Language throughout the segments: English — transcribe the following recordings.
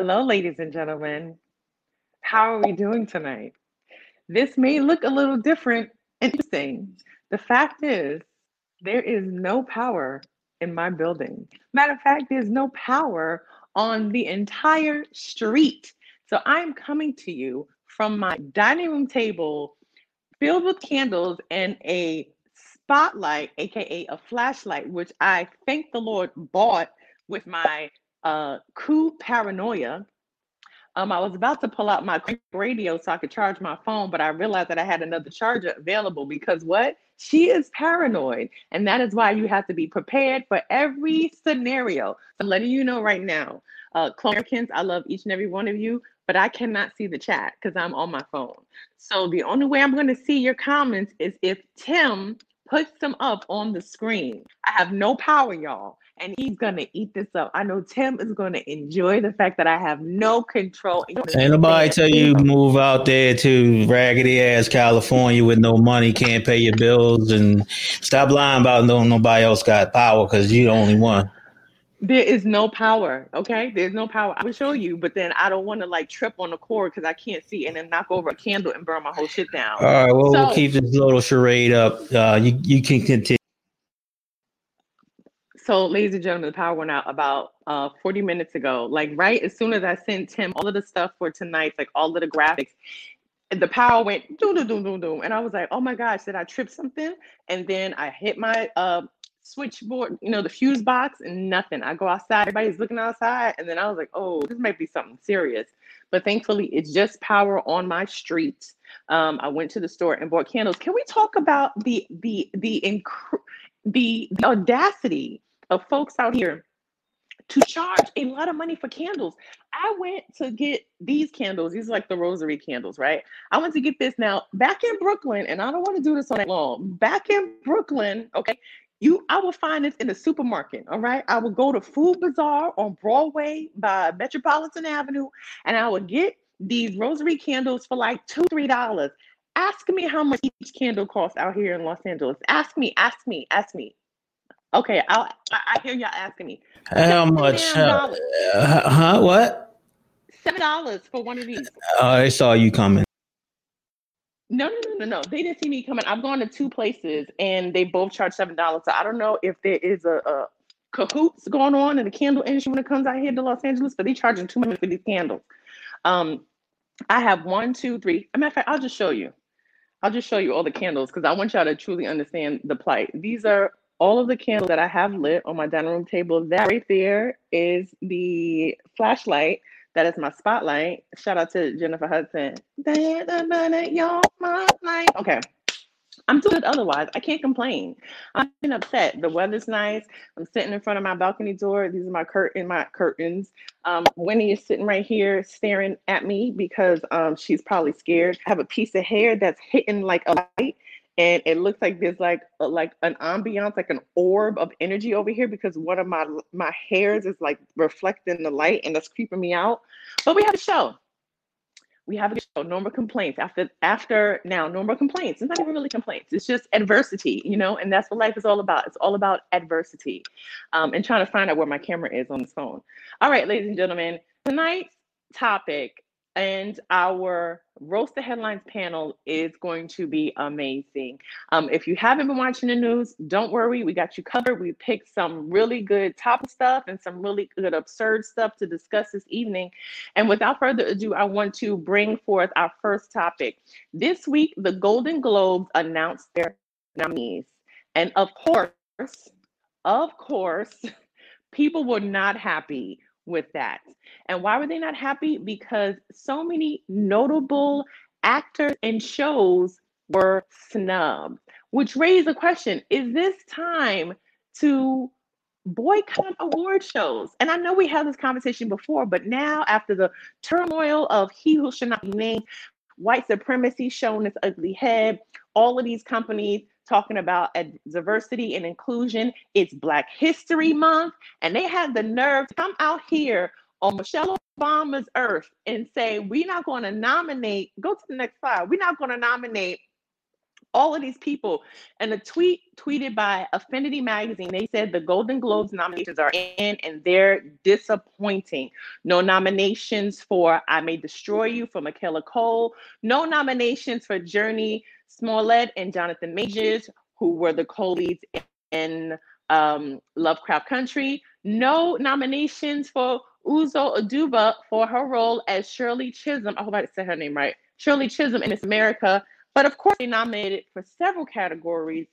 Hello, ladies and gentlemen. How are we doing tonight? This may look a little different, interesting. The fact is, there is no power in my building. Matter of fact, there's no power on the entire street. So I'm coming to you from my dining room table filled with candles and a spotlight, aka a flashlight, which I thank the Lord bought with my uh coup paranoia. Um, I was about to pull out my radio so I could charge my phone, but I realized that I had another charger available because what? She is paranoid. And that is why you have to be prepared for every scenario. I'm letting you know right now. Uh, Americans, I love each and every one of you, but I cannot see the chat because I'm on my phone. So the only way I'm going to see your comments is if Tim puts them up on the screen. I have no power, y'all and he's gonna eat this up. I know Tim is gonna enjoy the fact that I have no control. Ain't nobody tell you move out there to raggedy ass California with no money, can't pay your bills, and stop lying about no nobody else got power because you're the only one. There is no power. Okay, there's no power. I will show you, but then I don't want to like trip on the cord because I can't see, and then knock over a candle and burn my whole shit down. All right, well so, we'll keep this little charade up. Uh, you you can continue. So, ladies and gentlemen, the power went out about uh, 40 minutes ago. Like right as soon as I sent Tim all of the stuff for tonight, like all of the graphics, the power went doom doom doom doom doom, and I was like, "Oh my gosh, did I trip something?" And then I hit my uh, switchboard, you know, the fuse box, and nothing. I go outside, everybody's looking outside, and then I was like, "Oh, this might be something serious." But thankfully, it's just power on my street. Um, I went to the store and bought candles. Can we talk about the the the inc- the, the audacity of folks out here to charge a lot of money for candles. I went to get these candles. These are like the rosary candles, right? I went to get this now back in Brooklyn, and I don't want to do this on that long. Back in Brooklyn, okay, you I will find this in the supermarket. All right. I will go to Food Bazaar on Broadway by Metropolitan Avenue, and I will get these rosary candles for like two, three dollars. Ask me how much each candle costs out here in Los Angeles. Ask me, ask me, ask me. Okay, I'll, I hear y'all asking me. How much? Uh, huh? What? Seven dollars for one of these. Oh, I saw you coming. No, no, no, no, no. They didn't see me coming. I've gone to two places and they both charge seven dollars. So I don't know if there is a, a cahoots going on in the candle industry when it comes out here to Los Angeles, but they charging too much for these candles. Um, I have one, two, three. A matter of fact, I'll just show you. I'll just show you all the candles because I want y'all to truly understand the plight. These are all of the candles that I have lit on my dining room table, that right there is the flashlight. That is my spotlight. Shout out to Jennifer Hudson. Okay. I'm good otherwise. I can't complain. I'm upset. The weather's nice. I'm sitting in front of my balcony door. These are my curtain, my curtains. Um, Winnie is sitting right here staring at me because um, she's probably scared. I have a piece of hair that's hitting like a light and it looks like there's like like an ambiance like an orb of energy over here because one of my my hairs is like reflecting the light and that's creeping me out. But we have a show. We have a show no more complaints. After after now Normal complaints. It's not even really complaints. It's just adversity you know and that's what life is all about. It's all about adversity um, and trying to find out where my camera is on this phone. All right ladies and gentlemen tonight's topic and our roast the headlines panel is going to be amazing. Um, if you haven't been watching the news, don't worry, we got you covered. We picked some really good top stuff and some really good absurd stuff to discuss this evening. And without further ado, I want to bring forth our first topic. This week, the Golden Globes announced their nominees, and of course, of course, people were not happy with that. And why were they not happy? Because so many notable actors and shows were snubbed, which raised the question is this time to boycott award shows? And I know we had this conversation before, but now after the turmoil of he who should not be named, white supremacy showing its ugly head, all of these companies talking about diversity and inclusion. It's Black History Month, and they had the nerve to come out here on Michelle Obama's earth and say, We're not going to nominate, go to the next slide, we're not going to nominate all of these people. And a tweet tweeted by Affinity Magazine, they said the Golden Globes nominations are in and they're disappointing. No nominations for I May Destroy You for Michaela Coel, No nominations for Jurnee Smollett and Jonathan Majors, who were the co-leads in um, Lovecraft Country. No nominations for Uzo Aduba for her role as Shirley Chisholm. I hope I said her name right. Shirley Chisholm in Miss America. But of course, they nominated for several categories.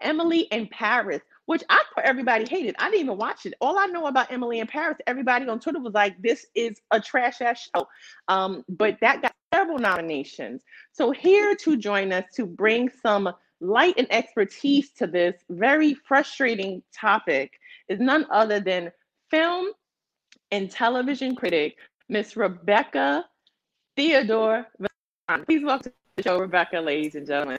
Emily in Paris, which I thought everybody hated. I didn't even watch it. All I know about Emily in Paris, everybody on Twitter was like, "This is a trash ass show." Um, but that got several nominations. So here to join us to bring some light and expertise to this very frustrating topic is none other than film and television critic, Miss Rebecca Theodore. Please welcome show, Rebecca, ladies and gentlemen.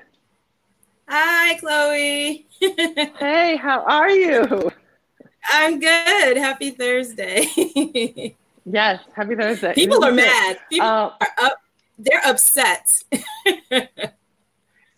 Hi, Chloe. hey, how are you? I'm good. Happy Thursday. yes, happy Thursday. People are mad. People uh, are up. They're upset.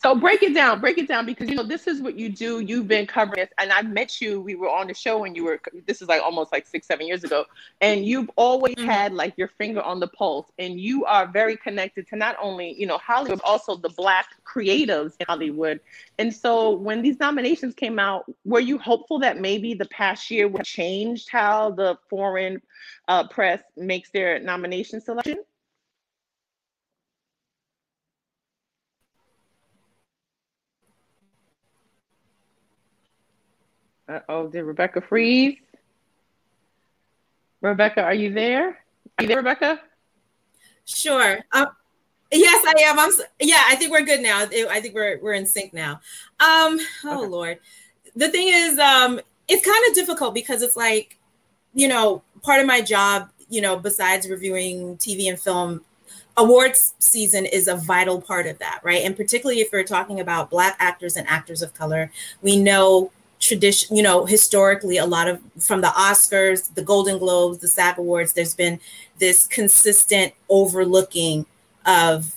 So break it down, break it down because you know this is what you do. You've been covering this, and I met you. We were on the show when you were. This is like almost like six, seven years ago, and you've always mm-hmm. had like your finger on the pulse, and you are very connected to not only you know Hollywood, but also the Black creatives in Hollywood. And so when these nominations came out, were you hopeful that maybe the past year would changed how the foreign uh, press makes their nomination selection? Uh oh, did Rebecca freeze? Rebecca, are you there? Are you there, Rebecca? Sure. Um, yes, I am. I'm. Yeah, I think we're good now. I think we're we're in sync now. Um. Oh okay. Lord, the thing is, um, it's kind of difficult because it's like, you know, part of my job, you know, besides reviewing TV and film, awards season is a vital part of that, right? And particularly if we're talking about Black actors and actors of color, we know tradition, you know, historically, a lot of from the Oscars, the Golden Globes, the SAG Awards, there's been this consistent overlooking of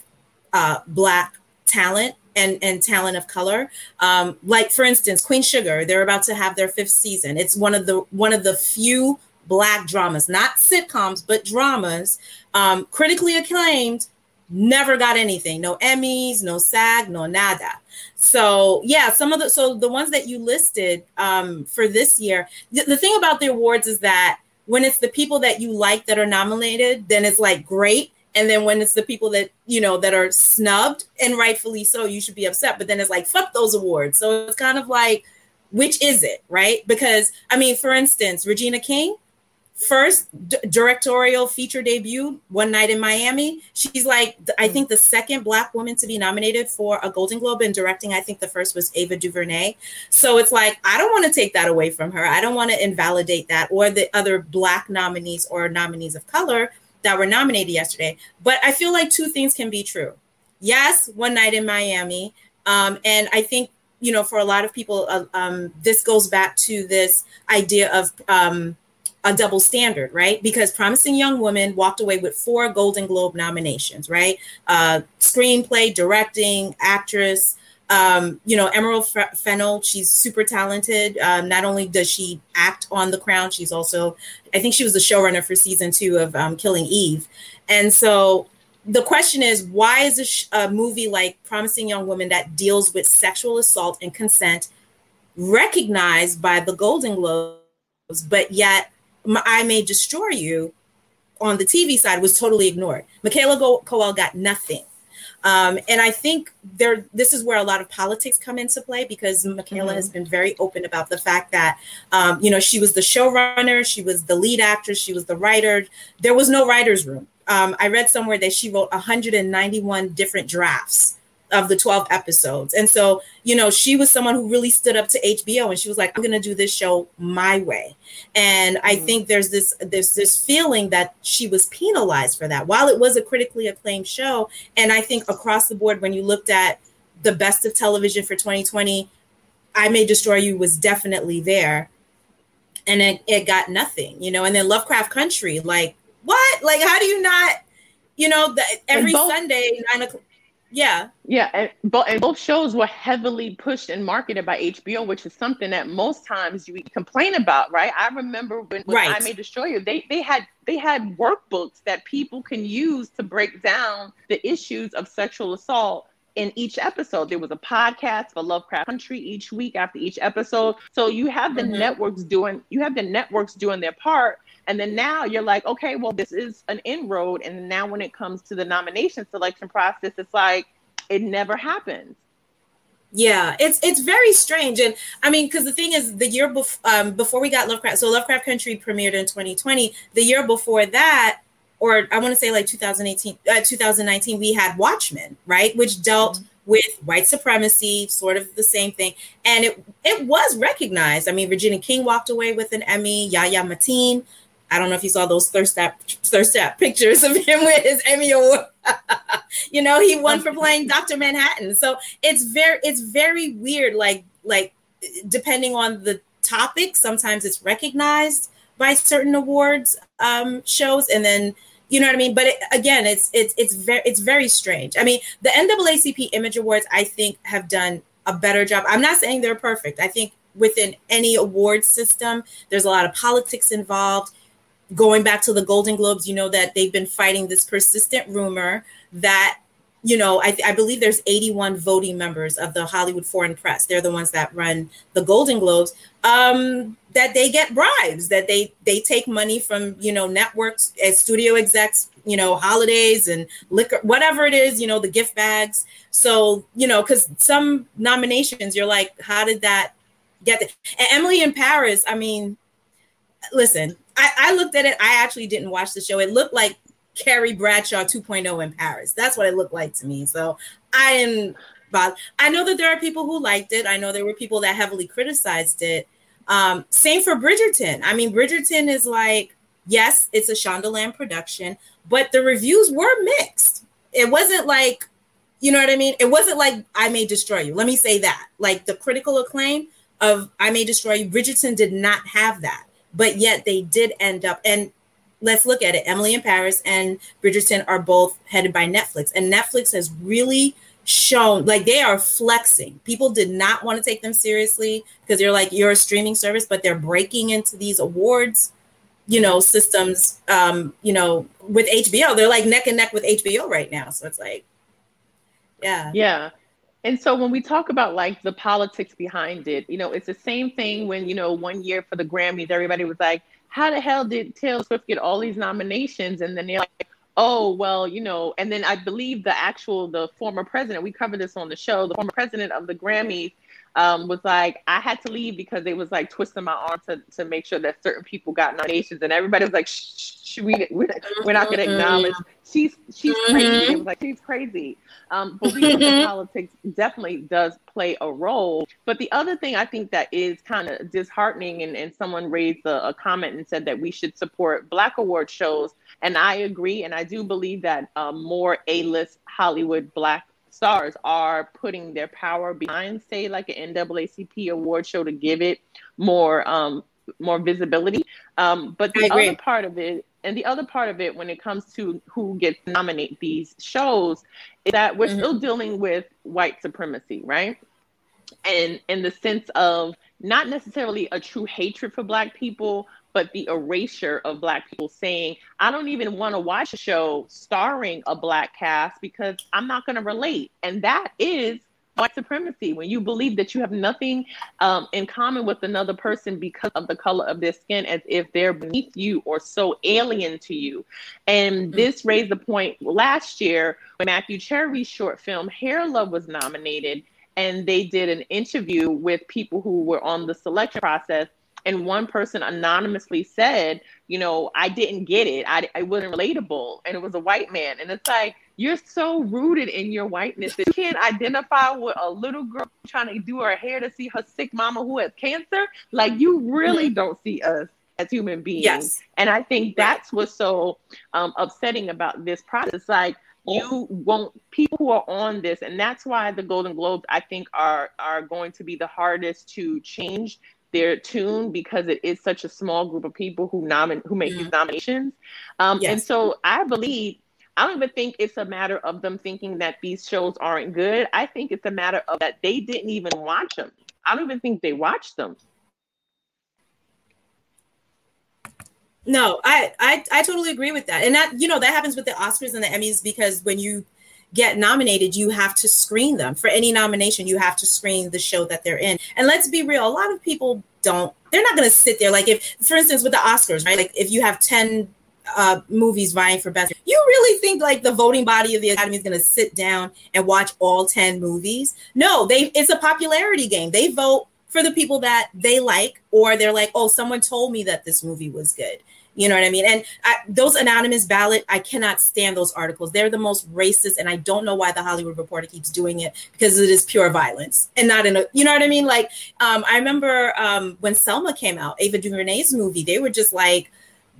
uh, Black talent and and talent of color. Um, like for instance, Queen Sugar, they're about to have their fifth season. It's one of the one of the few Black dramas, not sitcoms, but dramas, um, critically acclaimed. Never got anything, no Emmys, no SAG, no nada. So yeah, some of the so the ones that you listed um, for this year. Th- the thing about the awards is that when it's the people that you like that are nominated, then it's like great. And then when it's the people that you know that are snubbed and rightfully so, you should be upset. But then it's like fuck those awards. So it's kind of like which is it, right? Because I mean, for instance, Regina King, first d- directorial feature debut one night in miami. She's like i think the second black woman to be nominated for a golden globe in directing i think the first was ava duvernay. So it's like i don't want to take that away from her. I don't want to invalidate that or the other black nominees or nominees of color that were nominated yesterday. But i feel like two things can be true. Yes one night in miami um, and i think you know for a lot of people uh, um, this goes back to this idea of um, a double standard, right? Because Promising Young Woman walked away with four Golden Globe nominations, right? Uh, screenplay, directing, actress. Um, you know, Emerald Fennell, she's super talented. Um, not only does she act on The Crown, she's also, I think she was the showrunner for season two of um, Killing Eve. And so the question is, why is a, sh- a movie like Promising Young Woman that deals with sexual assault and consent recognized by the Golden Globes, but yet I May Destroy You on the TV side was totally ignored. Michaela Coel got nothing. Um, and I think there, this is where a lot of politics come into play because Michaela mm-hmm. has been very open about the fact that, um, you know, she was the showrunner, she was the lead actress, she was the writer. There was no writer's room. Um, I read somewhere that she wrote 191 different drafts of the 12 episodes. And so, you know, she was someone who really stood up to HBO and she was like, I'm going to do this show my way. And I mm-hmm. think there's this there's this feeling that she was penalized for that. While it was a critically acclaimed show, and I think across the board when you looked at the best of television for 2020, I May Destroy You was definitely there. And it, it got nothing, you know, and then Lovecraft Country, like what? Like how do you not, you know, the, every Sunday, nine o'clock Yeah. Yeah, and both and both shows were heavily pushed and marketed by HBO, which is something that most times you complain about, right? I remember when, when right. I May Destroy You, they they had they had workbooks that people can use to break down the issues of sexual assault in each episode. There was a podcast for Lovecraft Country each week after each episode. So you have the mm-hmm. networks doing you have the networks doing their part. And then now you're like, okay, well, this is an inroad. And now when it comes to the nomination selection process, it's like it never happens. Yeah, it's it's very strange, and I mean, because the thing is, the year before um, before we got Lovecraft, so Lovecraft Country premiered in 2020. The year before that, or I want to say like 2018, uh, 2019, we had Watchmen, right, which dealt mm-hmm. with white supremacy, sort of the same thing, and it it was recognized. I mean, Regina King walked away with an Emmy. Yahya Mateen I don't know if you saw those thirst trap thirst trap pictures of him with his Emmy award. you know, he won for playing Dr. Manhattan. So it's very it's very weird. Like like depending on the topic, sometimes it's recognized by certain awards um, shows, and then you know what I mean. But it, again, it's it's it's very it's very strange. I mean, the NAACP Image Awards, I think, have done a better job. I'm not saying they're perfect. I think within any award system, there's a lot of politics involved going back to the Golden Globes, you know that they've been fighting this persistent rumor that, you know, I, I, believe there's 81 voting members of the Hollywood Foreign Press. They're the ones that run the Golden Globes. Um, that they get bribes, that they they take money from you know networks as studio execs, you know, holidays and liquor, whatever it is, you know, the gift bags. So you know, because some nominations, you're like, how did that get there? And Emily in Paris, I mean, listen, I, I looked at it. I actually didn't watch the show. It looked like Carrie Bradshaw 2.0 in Paris. That's what it looked like to me. So I am but I know that there are people who liked it. I know there were people that heavily criticized it. Um, same for Bridgerton. I mean, Bridgerton is like, yes, it's a Shondaland production, but the reviews were mixed. It wasn't like, you know what I mean? It wasn't like I May Destroy You. Let me say that. Like the critical acclaim of I May Destroy You, Bridgerton did not have that but yet they did end up and let's look at it. Emily in paris and bridgerton are both headed by netflix and netflix has really shown like they are flexing. People did not want to take them seriously because they're like you're a streaming service but they're breaking into these awards you know systems um you know with hbo they're like neck and neck with hbo right now. So it's like yeah. Yeah and so when we talk about like the politics behind it, you know, it's the same thing when, you know, one year for the Grammys, everybody was like, how the hell did Taylor Swift get all these nominations? And then they're like, oh, well, you know, and then I believe the actual, the former president, we covered this on the show, the former president of the Grammys um, was like, I had to leave because they was like twisting my arm to, to make sure that certain people got nominations. And everybody was like, shh, shh we, we're, we're not going to acknowledge. She's, she's crazy. It was like, she's crazy. Um, but we know that politics definitely does play a role. But the other thing I think that is kind of disheartening, and, and someone raised a, a, comment and said that we should support Black award shows. And I agree. And I do believe that um, more A list Hollywood Black stars are putting their power behind, say, like an NAACP award show to give it more um, more visibility. Um, but the other part of it and the other part of it, when it comes to who gets nominate these shows, is that we're mm-hmm. still dealing with white supremacy, right? And in the sense of not necessarily a true hatred for Black people, but the erasure of Black people saying, I don't even want to watch a show starring a Black cast because I'm not going to relate. And that is white supremacy when you believe that you have nothing um, in common with another person because of the color of their skin as if they're beneath you or so alien to you and mm-hmm. this raised the point last year when matthew cherry's short film hair love was nominated and they did an interview with people who were on the selection process and one person anonymously said you know i didn't get it i, I wasn't relatable and it was a white man and it's like you're so rooted in your whiteness that you can't identify with a little girl trying to do her hair to see her sick mama who has cancer. Like you really mm-hmm. don't see us as human beings. Yes. And I think that's what's so um, upsetting about this process. Like you won't people who are on this, and that's why the Golden Globes I think are are going to be the hardest to change their tune because it is such a small group of people who nomin who make mm-hmm. these nominations. Um, yes. And so I believe I don't even think it's a matter of them thinking that these shows aren't good. I think it's a matter of that they didn't even watch them. I don't even think they watched them. No, I, I I totally agree with that. And that you know that happens with the Oscars and the Emmys because when you get nominated, you have to screen them. For any nomination, you have to screen the show that they're in. And let's be real, a lot of people don't they're not going to sit there like if for instance with the Oscars, right? Like if you have 10 uh, movies vying for best. You really think like the voting body of the Academy is going to sit down and watch all 10 movies? No, they it's a popularity game. They vote for the people that they like or they're like, "Oh, someone told me that this movie was good." You know what I mean? And I, those anonymous ballot, I cannot stand those articles. They're the most racist, and I don't know why the Hollywood Reporter keeps doing it because it is pure violence and not in a. You know what I mean? Like, um, I remember um, when Selma came out, Ava DuVernay's movie. They were just like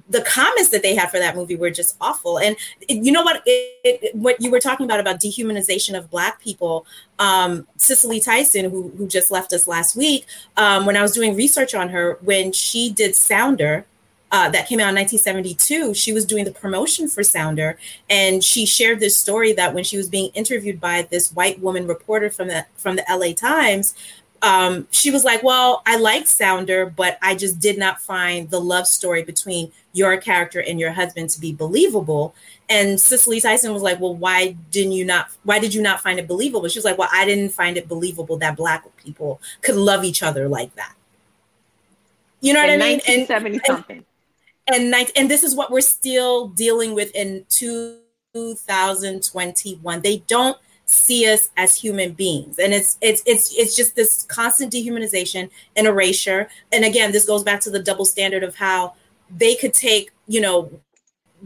the comments that they had for that movie were just awful. And you know what? It, it, what you were talking about about dehumanization of Black people. Um, Cicely Tyson, who who just left us last week, um, when I was doing research on her, when she did Sounder, uh, that came out in 1972, she was doing the promotion for Sounder, and she shared this story that when she was being interviewed by this white woman reporter from the from the LA Times, um, she was like, "Well, I like Sounder, but I just did not find the love story between your character and your husband to be believable." And Cicely Tyson was like, "Well, why didn't you not? Why did you not find it believable?" She was like, "Well, I didn't find it believable that Black people could love each other like that." You know what I mean? 1970 something. And and this is what we're still dealing with in 2021 they don't see us as human beings. And it's it's it's it's just this constant dehumanization and erasure. And again this goes back to the double standard of how they could take you know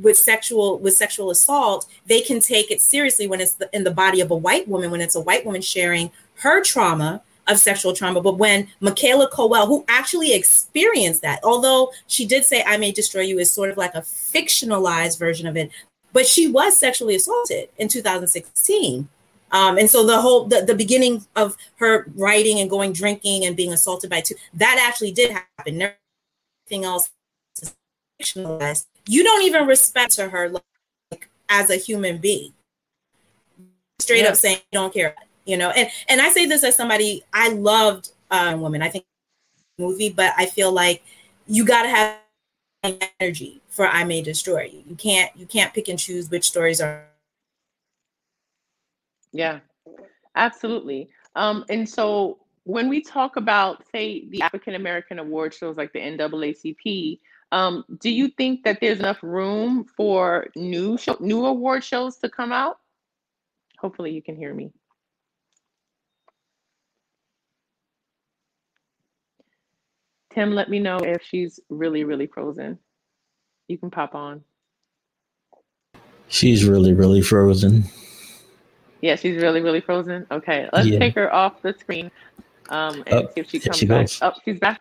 with sexual with sexual assault they can take it seriously when it's the, in the body of a white woman when it's a white woman sharing her trauma of sexual trauma. But when Michaela Coel, who actually experienced that, although she did say I May Destroy You is sort of like a fictionalized version of it, but she was sexually assaulted in 2016. Um, and so the whole the, the beginning of her writing and going drinking and being assaulted by two that actually did happen. Everything else is fictionalized. You don't even respect her like as a human being. Straight Yeah. up saying you don't care you know and and i say this as somebody i loved uh woman i think movie but i feel like you got to have energy for i may destroy you you can't you can't pick and choose which stories are Yeah, absolutely. Um, and so when we talk about, say, the African American award shows like the NAACP, um, do you think that there's enough room for new show, new award shows to come out? Hopefully, you can hear me. Tim, let me know if she's really, really frozen. You can pop on. She's really, really frozen. Yeah, she's really, really frozen. Okay, let's Yeah. take her off the screen um, and Oh, see if she comes she back. Oh, she's back.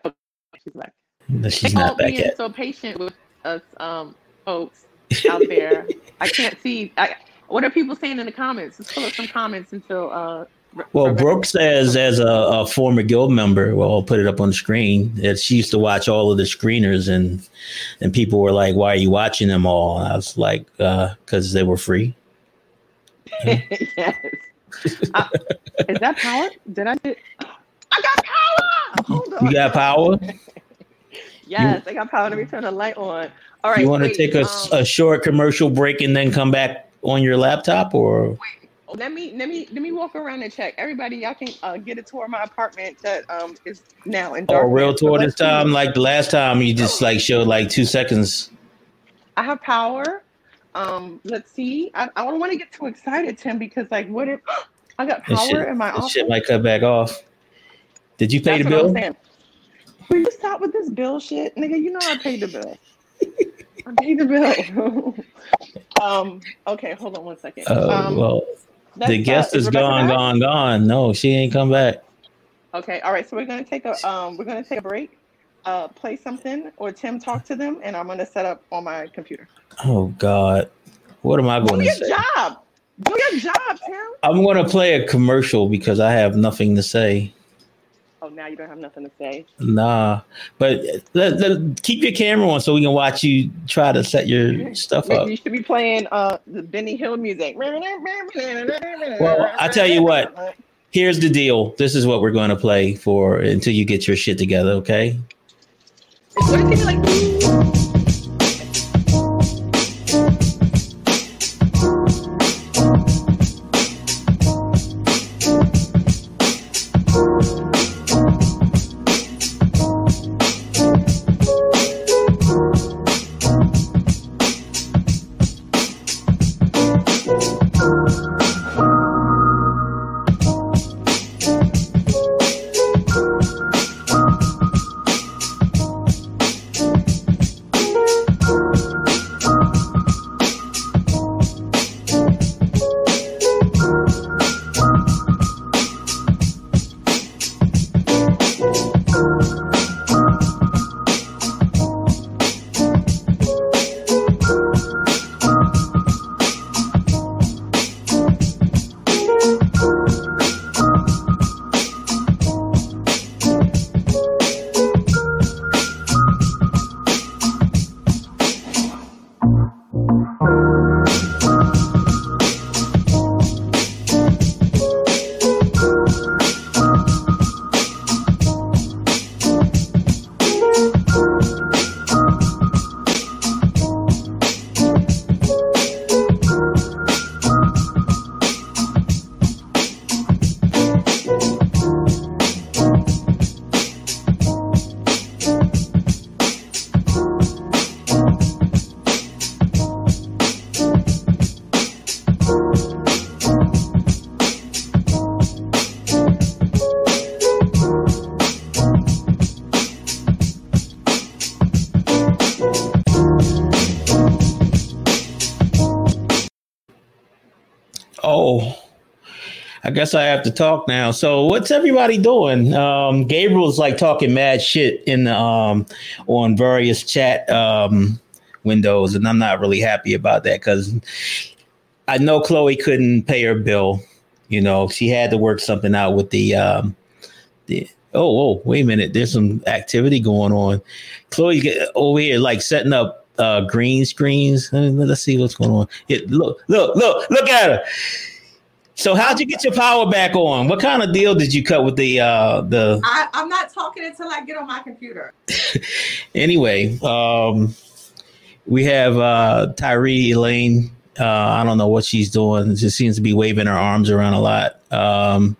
She's back. No, She's all not back being yet. so patient with us, um, folks out there. I can't see. I, what are people saying in the comments? Let's pull up some comments until. Uh, Well, Brooke says, as a, a former guild member, well, I'll put it up on the screen, that she used to watch all of the screeners, and and people were like, "Why are you watching them all?" And I was like, "Because they were free." yes. Uh, is that power? Did I? Get, I got power. Hold on. You got power. Yes, I got power. Let me turn the light on. All right. you want to take a, um, a short commercial break and then come back on your laptop, or Let me let me let me walk around and check. Everybody, y'all can uh, get a tour of my apartment that um is now in dark. a real tour this time? Like the last time, you Oh. just like showed like two seconds. I have power. Um, let's see. I, I don't want to get too excited, Tim, because like, what if I got power shit, in my office? shit might cut back off. Did you pay That's the bill? Will you stop with this bill shit, nigga? You know I paid the bill. I paid the bill. um. Okay, hold on one second. Oh um, well, the uh, guest is Rebecca gone, back? gone, gone. No, she ain't come back. Okay, all right. So we're gonna take a um we're gonna take a break, uh play something or Tim talk to them and I'm gonna set up on my computer. Oh God, what am I going to say? Do your say? job. Do your job, Tim. I'm going to play a commercial because I have nothing to say. Oh, now you don't have nothing to say. Nah, but let, let, keep your camera on so we can watch you try to set your stuff up. You should be playing uh the Benny Hill music. Well, I tell you what. Here's the deal. This is what we're going to play for until you get your shit together. Okay. Guess I have to talk now. So what's everybody doing? Um, Gabriel's like talking mad shit in the um on various chat um windows, and I'm not really happy about that because I know Chloe couldn't pay her bill. You know, she had to work something out with the um the oh oh wait a minute, there's some activity going on. Chloe over here like setting up uh green screens. Let's see what's going on. It, look, look, look, look at her. So how'd you get your power back on? What kind of deal did you cut with the uh the I, am not talking until I get on my computer. anyway, um we have uh Tyree Elaine. Uh I don't know what she's doing. She seems to be waving her arms around a lot. Um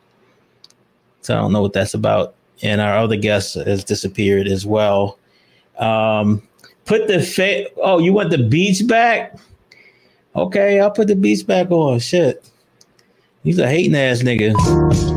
so I don't know what that's about. And our other guest has disappeared as well. Um put the fa- oh, you want the beats back? Okay, I'll put the beats back on. Shit. He's a hating ass nigga.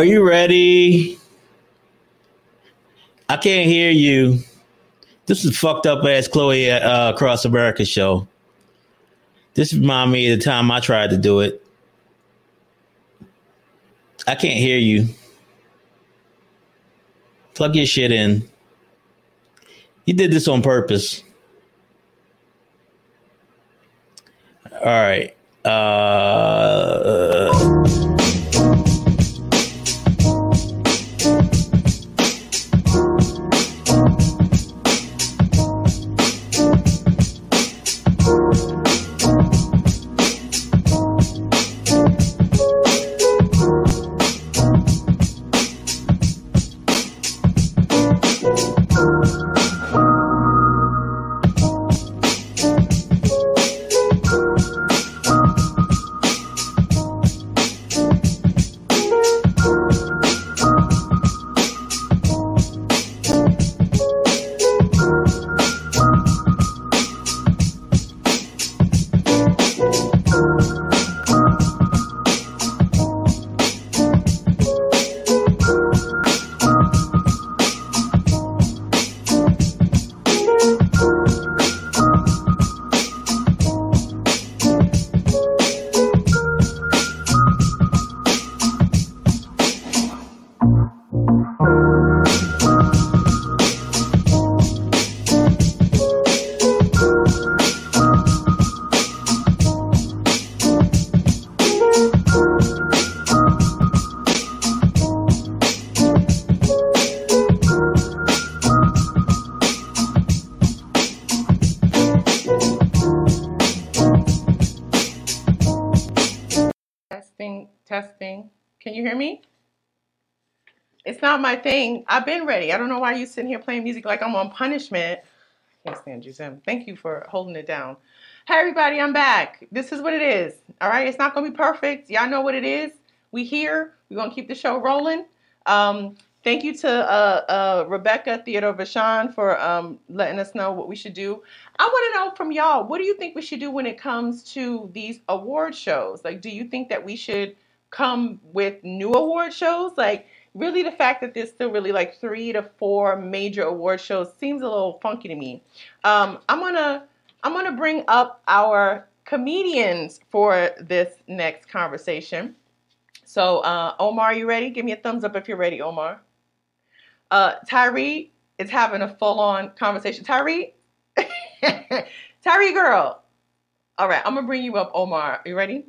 Are you ready? I can't hear you. This is fucked up ass Chloe uh, Across America show. This remind me of the time I tried to do it. I can't hear you. Plug your shit in. You did this on purpose. All right. Uh, Testing, not my thing. I've been ready. I don't know why you sitting here playing music like I'm on punishment. Can't stand you, Sam. Thank you for holding it down. Hey, everybody, I'm back. This is what it is. All right, it's not gonna be perfect. Y'all know what it is. We here. We're gonna keep the show rolling. Um, thank you to uh, uh, Rebecca Theodore Vachon for um, letting us know what we should do. I want to know from y'all, what do you think we should do when it comes to these award shows? Like, do you think that we should come with new award shows? Like, really, the fact that there's still really like three to four major award shows seems a little funky to me. Um, I'm gonna I'm gonna bring up our comedians for this next conversation. So, uh, Omar, you ready? Give me a thumbs up if you're ready, Omar. Uh, Tyree is having a full-on conversation. Tyree, Tyree girl. All right, I'm gonna bring you up, Omar. You ready?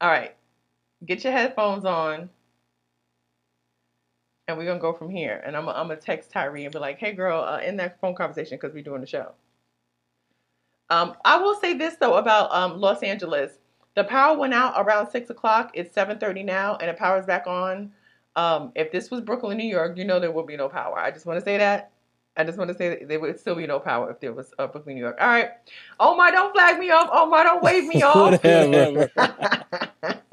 All right, get your headphones on, and we're gonna go from here. And I'm, I'm gonna text Tyree and be like, "Hey, girl, uh, in that phone conversation because we're doing the show." Um, I will say this though about um, Los Angeles: the power went out around six o'clock. It's seven thirty now, and the power's back on. Um, if this was Brooklyn, New York, you know there would be no power. I just want to say that. I just want to say that there would still be no power if there was uh, Brooklyn, New York. All right. Omar, don't flag me off. Omar, don't wave me off. Whatever.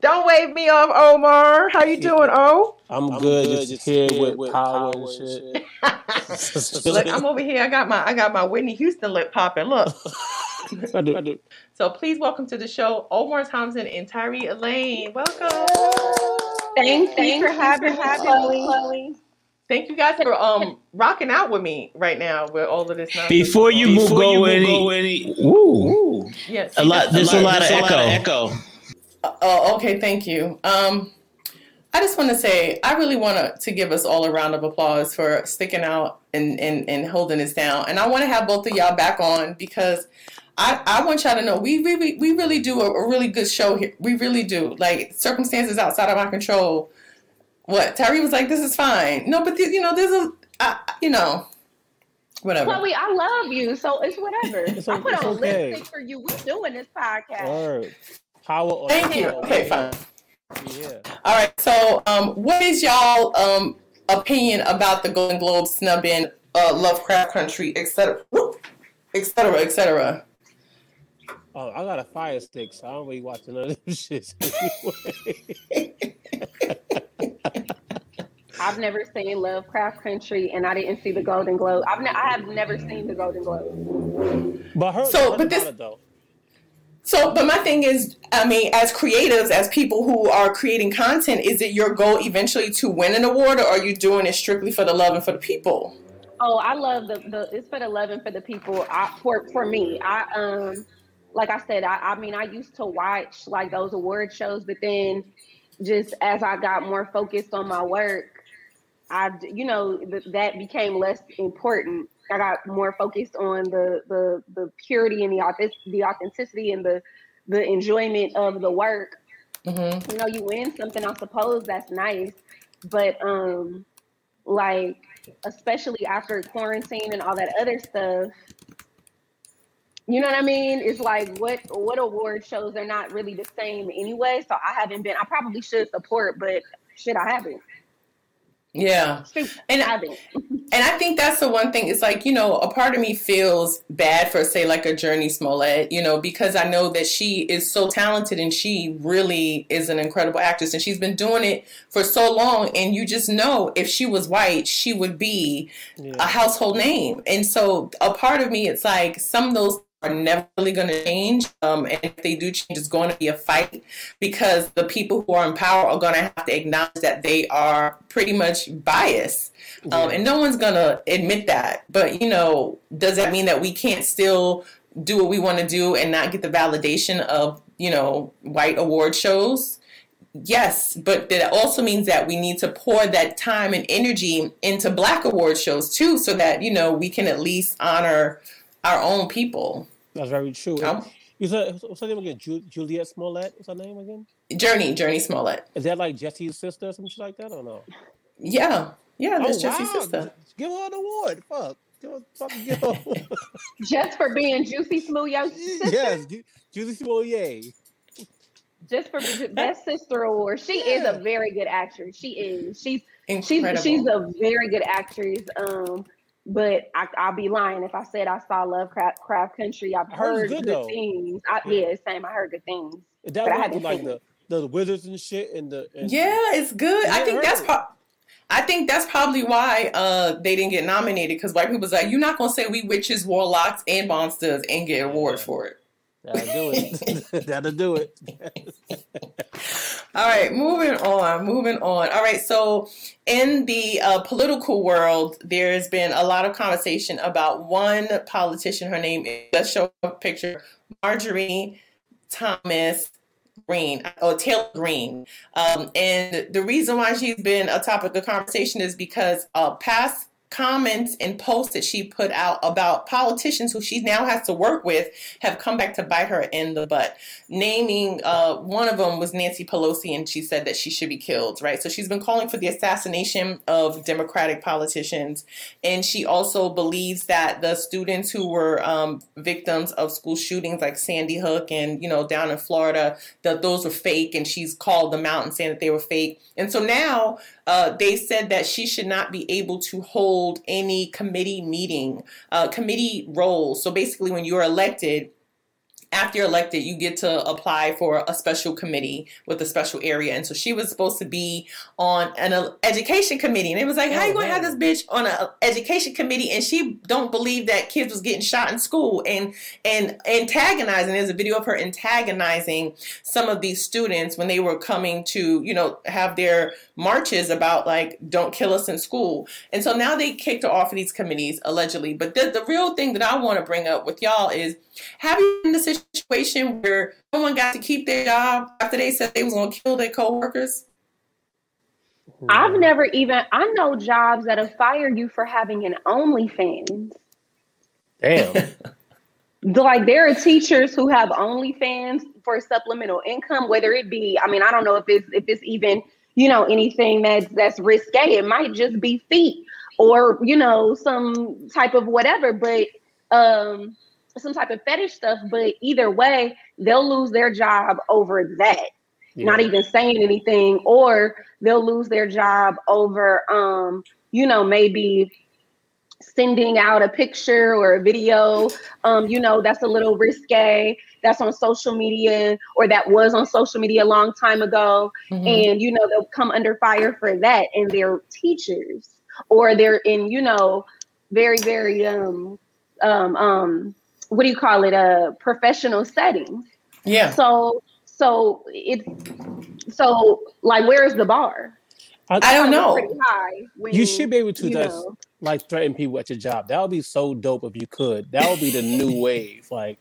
don't wave me off, Omar. How you doing, O? I'm, good, just here with, power and shit. Look, I'm over here. I got my I got my Whitney Houston lip popping. Look. I do, I do. So please welcome to the show Omar Thompson and Tyree Elaine. Welcome. Thank, Thank you for having for having Chloe. me, Chloe. Thank you guys for um rocking out with me right now with all of this. nonsense before you going on. move, go any, any, woo, yes, a lot. There's a lot of echo. echo. Oh, okay. Thank you. Um, I just want to say I really want to to give us all a round of applause for sticking out and and, and holding us down. And I want to have both of y'all back on because I I want y'all to know we really we really do a, a really good show here. We really do. Like circumstances outside of my control. What Tyree was like, this is fine. No, but th- you know, there's a I, you know, whatever. Chloe, I love you, so it's whatever. It's I put o- it's on okay. lipstick for you. We're doing this podcast. Word. Power on Thank you. Okay, fine. Yeah. All right. So, um, what is y'all um opinion about the Golden Globe snubbing uh, Lovecraft Country, et cetera, et cetera, et cetera? Oh, I got a fire stick, so I don't really watch none of them shits. I've never seen Lovecraft Country, and I didn't see the Golden Globe. I've ne- I have never seen the Golden Globe. but I heard So, so, but this- though. So, but my thing is, I mean, as creatives, as people who are creating content, is it your goal eventually to win an award, or are you doing it strictly for the love and for the people? Oh, I love the the it's for the love and for the people. I for for me, I um like I said, I, I mean I used to watch like those award shows, but then just as I got more focused on my work, I you know th- that became less important. I got more focused on the the the purity and the authentic, the authenticity and the the enjoyment of the work. Mm-hmm. You know, you win something, I suppose that's nice, but um, like especially after quarantine and all that other stuff. You know what I mean? It's like what what award shows are not really the same anyway. So I haven't been. I probably should support, but shit, I haven't. Yeah, and I. And I think that's the one thing. It's like, you know, a part of me feels bad for, say, like a Jurnee Smollett, you know, because I know that she is so talented and she really is an incredible actress and she's been doing it for so long. And you just know if she was white, she would be Yeah. a household name. And so a part of me, it's like some of those are never really going to change. Um, and if they do change, it's going to be a fight because the people who are in power are going to have to acknowledge that they are pretty much biased. Um, and no one's going to admit that. But, you know, does that mean that we can't still do what we want to do and not get the validation of, you know, white award shows? Yes, but that also means that we need to pour that time and energy into black award shows too, so that, you know, we can at least honor our own people. That's very true. Um, You said what's her name again? Ju- Juliet Smollett. What's her name again? Jurnee, Jurnee Smollett. Is that like Jesse's sister or some shit like that or no? Yeah, yeah, that's oh, Jesse's wow. sister. Give her an award. Fuck. Give her, fucking give. Just for being juicy smooth, your sister. yes, Ju- Julie Smollett. Just for best sister award. She is a very good actress. She is. She's Incredible. she's she's a very good actress. Um, but I, I'll be lying if I said I saw Lovecraft Craft Country. I've heard heard good, good, things. I, yeah, same. I heard good things. Is But I that one haven't like seen the the wizards and shit and the and, yeah, it's good. I think that's heard. I think that's probably why uh, they didn't get nominated because white people's like, you're not gonna say we witches, warlocks, and monsters and get awards for it. That'll do it. That'll do it. All right, moving on, moving on. All right, so in the uh, political world, there's been a lot of conversation about one politician. Her name is, let's show a picture, Marjorie Thomas Greene, or Taylor Greene. Um, and the reason why she's been a topic of conversation is because uh, past comments and posts that she put out about politicians who she now has to work with have come back to bite her in the butt. Naming uh, one of them was Nancy Pelosi, and she said that she should be killed, right? So she's been calling for the assassination of Democratic politicians. And she also believes that the students who were um, victims of school shootings like Sandy Hook and, you know, down in Florida, that those were fake. And she's called them out and saying that they were fake. And so now uh, they said that she should not be able to hold any committee meeting, uh, committee roles. So basically, when you're elected, after you're elected, you get to apply for a special committee with a special area. And so she was supposed to be on an education committee. And it was like, how Oh, you gonna have oh, this bitch on an education committee? And she don't believe that kids was getting shot in school and and antagonizing. There's a video of her antagonizing some of these students when they were coming to, you know, have their marches about like don't kill us in school. And so now they kicked her off of these committees allegedly. But the, the real thing that I want to bring up with y'all is have you been in a situation where someone got to keep their job after they said they was gonna kill their coworkers? I've never even. I know jobs that'll fire you for having an OnlyFans. Damn. Like there are teachers who have OnlyFans for supplemental income, whether it be. I mean, I don't know if it's if it's even you know anything that's that's risque. It might just be feet or you know some type of whatever, but um some type of fetish stuff. But either way, they'll lose their job over that. Not even saying anything or they'll lose their job over um you know maybe sending out a picture or a video. Um you know that's a little risque. That's on social media or that was on social media a long time ago. And you know they'll come under fire for that and they're teachers or they're in you know very very um um um what do you call it a professional setting Yeah. So so it's so like where's the bar? I don't know. Pretty high when, You should be able to just know. like threaten people at your job. That would be so dope if you could. That would be the new wave. Like,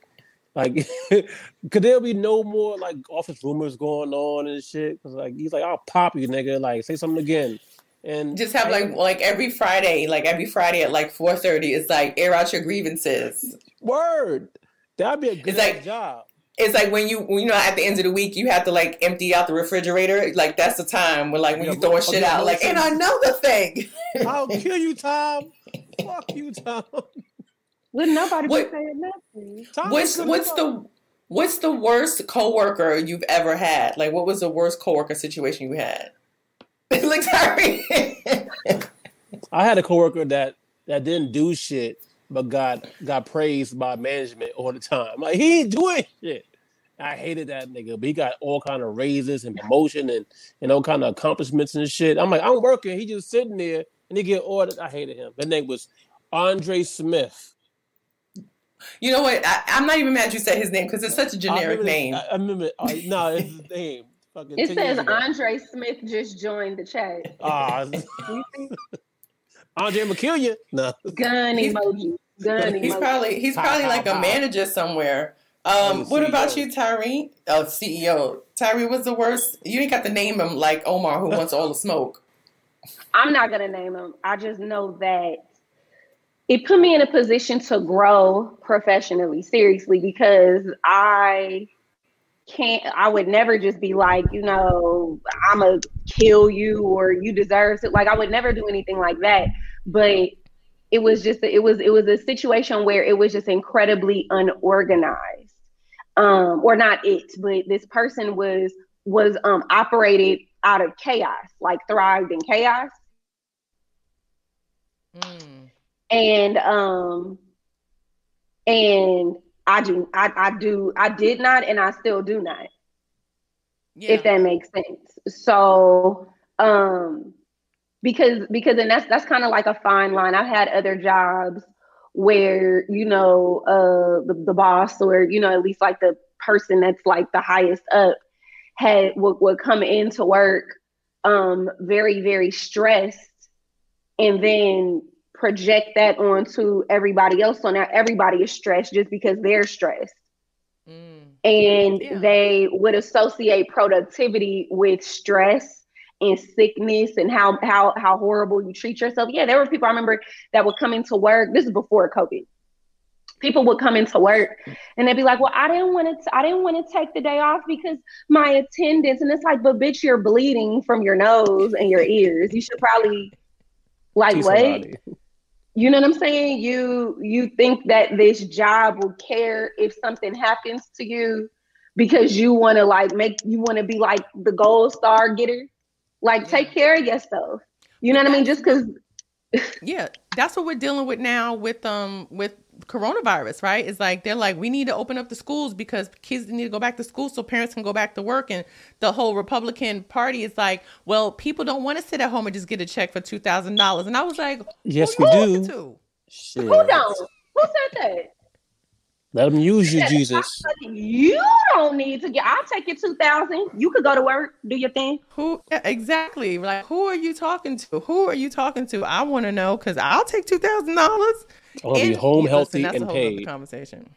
like, could there be no more like office rumors going on and shit? Cause like he's like, I'll pop you, nigga. Like, say something again, and Just have like like every Friday, like every Friday at like four thirty, it's like air out your grievances. word. That'd be a good It's like- job. It's like when you you know at the end of the week you have to like empty out the refrigerator. Like that's the time when like when Yeah, you throwing oh, shit yeah, out. Like and listen. another thing. I'll kill you, Tom. Fuck you, Tom. Would nobody What- be saying nothing? Tom What's what's fuck. the what's the worst coworker you've ever had? Like what was the worst coworker situation you had? Look, sorry. I had a coworker that that didn't do shit, but got got praised by management all the time. Like he ain't doing shit. I hated that nigga, but he got all kind of raises and promotion and and all kind of accomplishments and shit. I'm like, I'm working. He just sitting there and he get ordered. I hated him. His name was Andre Smith. you know what? I, I'm not even mad you said his name because it's such a generic remember- name. I, I remember. Uh, no, it's his name. Fucking It says. Andre Smith just joined the chat. Ah, You see? Andre McKillian. No. Gun emoji. Gun He's emoji. probably he's probably like a manager somewhere. Um, what about you, Tyree? Oh, CEO. Tyree was the worst. You ain't got to name him like Omar, who wants all the smoke. I'm not gonna name him. I just know that it put me in a position to grow professionally, seriously, because I can't I would never just be like, you know, I'ma kill you or you deserve it. Like I would never do anything like that. But it was just it was it was a situation where it was just incredibly unorganized. Um, or not it, but this person was was um operated out of chaos, like thrived in chaos. Mm. and um and I do I, I do I did not and I still do not. Yeah. if that makes sense. So um because because and that's that's kind of like a fine line. I've had other jobs where you know uh the, the boss or you know at least like the person that's like the highest up had would, would come into work um very very stressed and then project that onto everybody else so now everybody is stressed just because they're stressed Mm. and Yeah. they would associate productivity with stress and sickness and how how how horrible you treat yourself. Yeah, there were people I remember that would come into work. This is before COVID. People would come into work and they'd be like, "Well, I didn't want to. I didn't want to take the day off because my attendance." And it's like, "But bitch, you're bleeding from your nose and your ears. You should probably like See what? You know what I'm saying? You you think that this job will care if something happens to you because you want to like make you want to be like the gold star getter. Like take care of yourself. You know what I mean? Just because yeah that's what we're dealing with now with um with coronavirus right it's like they're like we need to open up the schools because kids need to go back to school so parents can go back to work and the whole republican party is like well people don't want to sit at home and just get a check for $2000 and i was like Yes, we do. to? Shit. who don't? Who said that? Let them use you, Jesus. You don't need to get. I'll take your two thousand. You could go to work, do your thing. who yeah, exactly like who are you talking to who are you talking to i want to know because i'll take $2000 I want to be home, healthy, that's a and whole other paid. conversation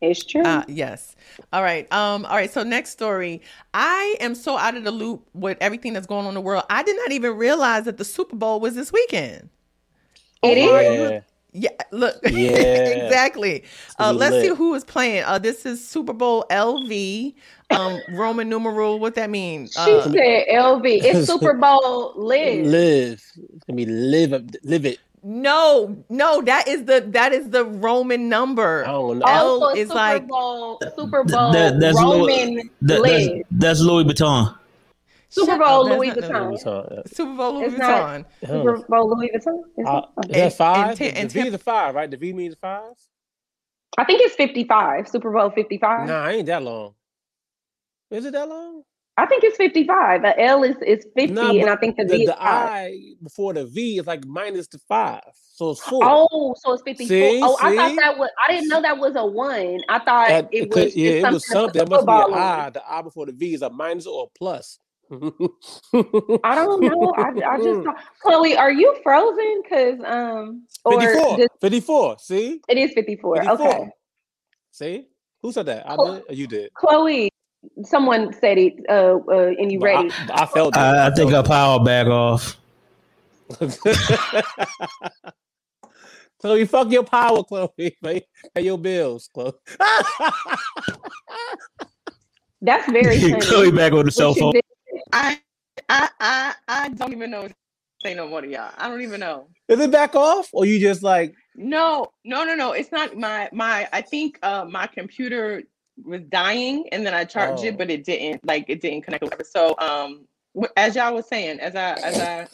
It's true. Uh, yes. All right. Um, all right. So next story. I am so out of the loop with everything that's going on in the world. I did not even realize that the Super Bowl was this weekend. It is. Yeah. Yeah, look. Yeah. exactly. Uh, let's see who is playing. Uh, this is Super Bowl LV. Um, Roman numeral. What that means? She Uh, said LV. It's Super Bowl live. Live. I mean, live, live it. No, no. That is the that is the Roman number. I don't. L Also, is Super like Bowl, Super Bowl That- that's Roman Louis, that, that's, that's Louis Vuitton. Super Bowl up, that's Louis not no- Vuitton. It's, uh, Super Bowl Louis It's not- Vuitton. Super Bowl Louis Vuitton. Is uh, it? is that five? and ten- and the V is a five, right? The V means five? I think it's 55. Super Bowl 55. Nah, ain't that long. Is it that long? I think it's 55. The L is, is 50, Nah, and I think the, the, V is the. I before the V is like minus the five, so it's four. Oh, so it's 54. See, oh, I thought that was I didn't know that was a one. I thought That- it was yeah, it was something. That must be an I. The I before the V is a minus or a plus. I don't know. I, I just thought, Chloe, are you frozen? Because um, or 54. just, 54. See? it is 54. 54. Okay, See? Who said that? I did you did? Chloe, someone said it. Uh, uh and you But I, ready? but I felt it. I, I think her felt power back off. it. Chloe, fuck your power, Chloe. Pay, pay your bills, Chloe. That's very funny. Chloe back on the cell phone. I, I, I, I don't even know. Say no more to y'all. I don't even know. Is it back off? Or you just like No, no, no, no. It's not my my. I think uh my computer was dying, and then I charged Oh. it, but it didn't. Like it didn't connect. or whatever. So um, as y'all was saying, as I as I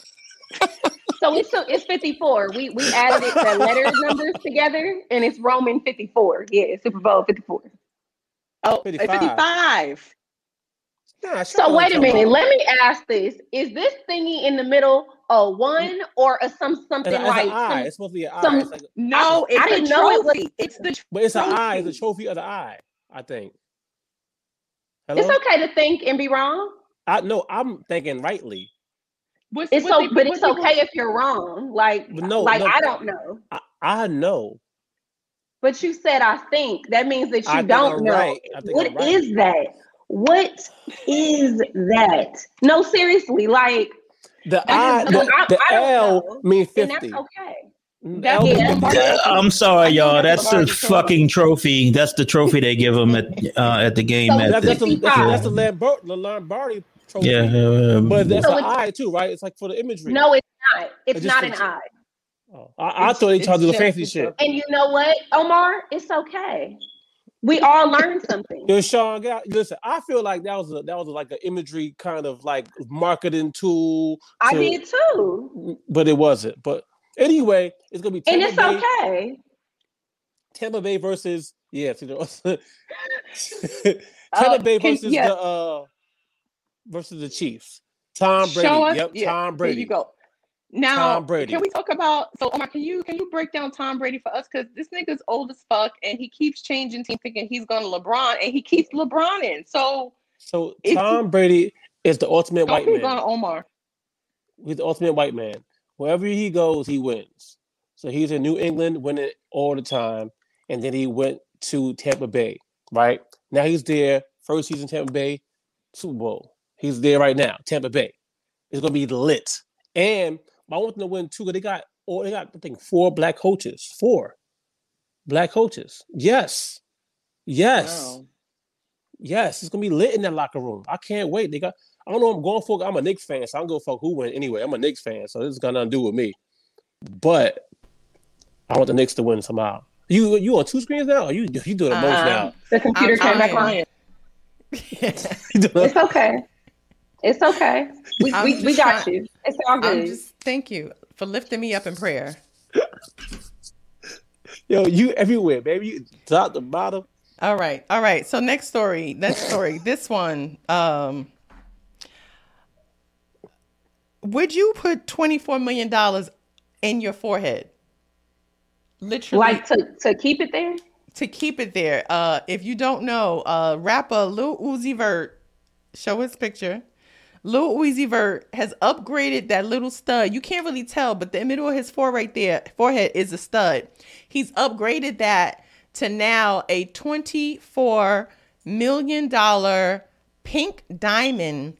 So it's so it's 54. We we added it, the letter numbers together, and it's Roman 54. Yeah, Super Bowl 54. oh 55. 55. nah, So wait a minute. about- Let me ask this: Is this thingy in the middle a one or a some something It's, a- it's like? eye. some- It's supposed to be an eye. some- It's like, No, I it's didn't a know it was- trophy. It's the but it's an eye. It's a trophy. trophy of the eye. I think. Hello. it's okay to think and be wrong. I no. I'm thinking rightly. What's, It's what so, they- but it's they okay if you're wrong. Like, no, like no. I don't know. I, I know. But you said I think. That means that you I don't I'm know. right. I think What I'm right. is that? What is that? No, seriously. Like, The I I, just- the, I- the I don't L know. means and fifty. that's okay. That- L yeah, means that's 50. okay. I'm sorry, y'all. that's That's the trophy. fucking trophy. That's the trophy they give them at uh, at the game. So at That's, the, that's, the, that's, the, 55. the Lombardi, trophy. yeah, uh, But that's So an eye too, right? It's like for the imagery. No, it's not. It's It's not an eye. Oh, I, I thought they tried to do the it's fancy shit. And you know what, Omar? It's okay. We all learned something. Yo, Sean, get out- listen. I feel like that was a, that was like an imagery kind of like marketing tool. I to- did too. but it wasn't. But anyway, it's gonna be Tampa And it's Bay, okay. Tampa Bay versus yeah, Tampa Uh, Bay can- versus yeah. the uh versus the Chiefs. Tom Brady. Show us. Yep, yeah, Tom Brady. There you go. Now, Tom Brady. can we talk about? So, Omar, can you can you break down Tom Brady for us? Because this nigga's old as fuck, and he keeps changing team, thinking he's going to LeBron, and he keeps LeBroning. So, So If- Tom Brady is the ultimate white man. going Omar. He's the ultimate white man. Wherever he goes, he wins. So he's in New England, winning all the time, and then he went to Tampa Bay. Right now, he's there. First season, Tampa Bay, Super Bowl. He's there right now, Tampa Bay. It's gonna be lit. And I want them to win too. They got, or they got, I think, four black coaches. Four black coaches. Yes, yes. Wow. Yes, it's gonna be lit in that locker room. I can't wait. They got. I don't know. I'm going for. I'm a Knicks fan, so I don't go fuck who win anyway. I'm a Knicks fan, so this is gonna do with me. But I want the Knicks to win somehow. You you on two screens now? Or you you doing it both Um, now? The computer I'm came back on. You It's okay. It's okay. We, I'm we, we got trying- you. It's all I'm good. just thank you for lifting me up in prayer. Yo, you everywhere, baby. You top to bottom. All right. All right. So next story. Next story. this one. Um would you put $24 million in your forehead? Literally like to, to keep it there. to keep it there. Uh if you don't know, uh rapper Lil Uzi Vert, show his picture. Lil Uzi Vert has upgraded that little stud. You can't really tell, but the middle of his forehead right there, forehead is a stud. He's upgraded that to now a $24 million pink diamond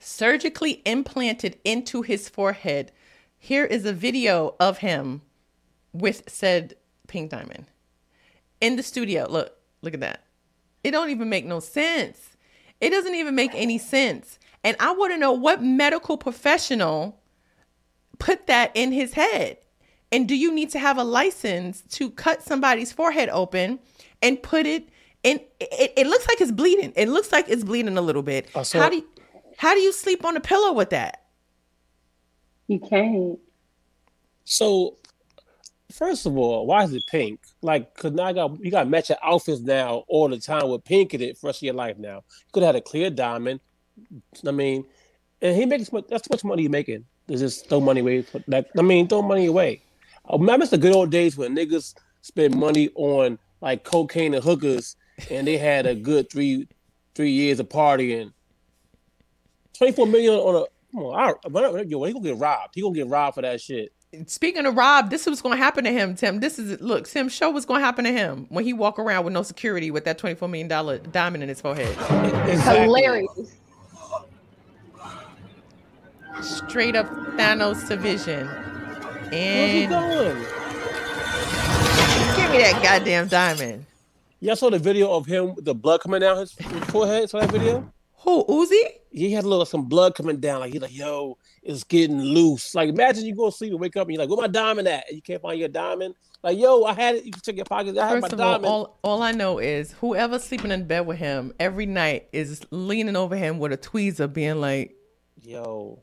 surgically implanted into his forehead. Here is a video of him with said pink diamond in the studio. Look, look at that. It don't even make no sense. It doesn't even make any sense. And I want to know what medical professional put that in his head. And do you need to have a license to cut somebody's forehead open and put it in? It, it looks like it's bleeding. It looks like it's bleeding a little bit. Uh, I saw- how do you, how do you sleep on a pillow with that? You can't. So, first of all, why is it pink? Like, cause now I got you got matching outfits now all the time with pink in it for the rest of your life. Now you could have had a clear diamond, I mean, and he makes mu- that's much money he's making. To just throw money away. That I mean, throw money away. I remember the good old days when niggas spent money on like cocaine and hookers, and they had a good three three years of partying. Twenty four million on a come on, I, yo, he gonna get robbed. He gonna get robbed for that shit. Speaking of Rob, this is what's going to happen to him, Tim. This is look, Tim. Show what's going to happen to him when he walk around with no security with that twenty four million dollar diamond in his forehead. Exactly. Hilarious. Straight up Thanos to Vision. Where's he And going? give me that goddamn diamond. Y'all saw the video of him with the blood coming down his forehead. Saw that video? Who Uzi? He had a little some blood coming down. Like he's like, yo, it's getting loose. Like imagine you go to sleep and wake up and you're like, where my diamond at? And you can't find your diamond. Like, yo, I had it. You can check your pockets. I had First my of all, diamond. all, all I know is whoever's sleeping in bed with him every night is leaning over him with a tweezer, being like, yo,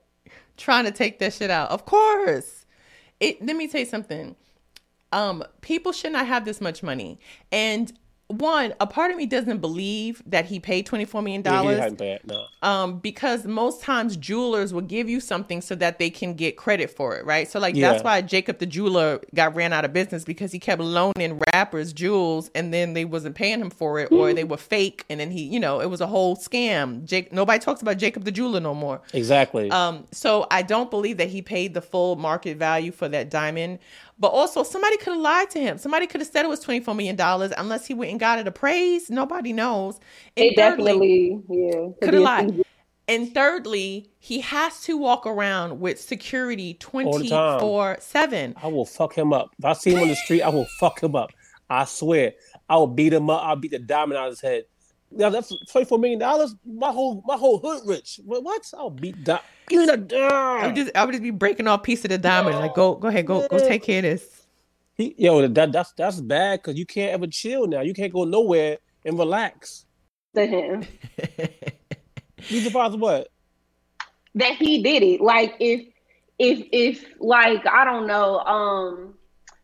trying to take that shit out. Of course. It let me tell you something. Um, people should not have this much money. And one, a part of me doesn't believe that he paid twenty four million dollars. paid. No. um, because most times jewelers will give you something so that they can get credit for it, right? So like that's why Jacob the jeweler got ran out of business because he kept loaning rappers jewels and then they wasn't paying him for it or they were fake and then he, you know, it was a whole scam. Jake nobody talks about Jacob the jeweler no more. Exactly. Um, so I don't believe that he paid the full market value for that diamond. But also, somebody could have lied to him. Somebody could have said it was twenty four million dollars, unless he went and got it appraised. Nobody knows. And It thirdly- definitely, yeah. could have lied. And thirdly, he has to walk around with security the twenty time. four seven. I will fuck him up. If I see him on the street, I will fuck him up. I swear. I will beat him up. I'll beat the diamond out of his head. Now that's twenty-four million dollars. My whole my whole hood rich. What? what? I'll beat that. Even a I would just I would just be breaking off piece of the diamond. Like, go go ahead, go go take care of this. He, yo, that that's that's bad because you can't ever chill now. You can't go nowhere and relax. to him You surprised what? that he did it. Like if if if like I don't know, um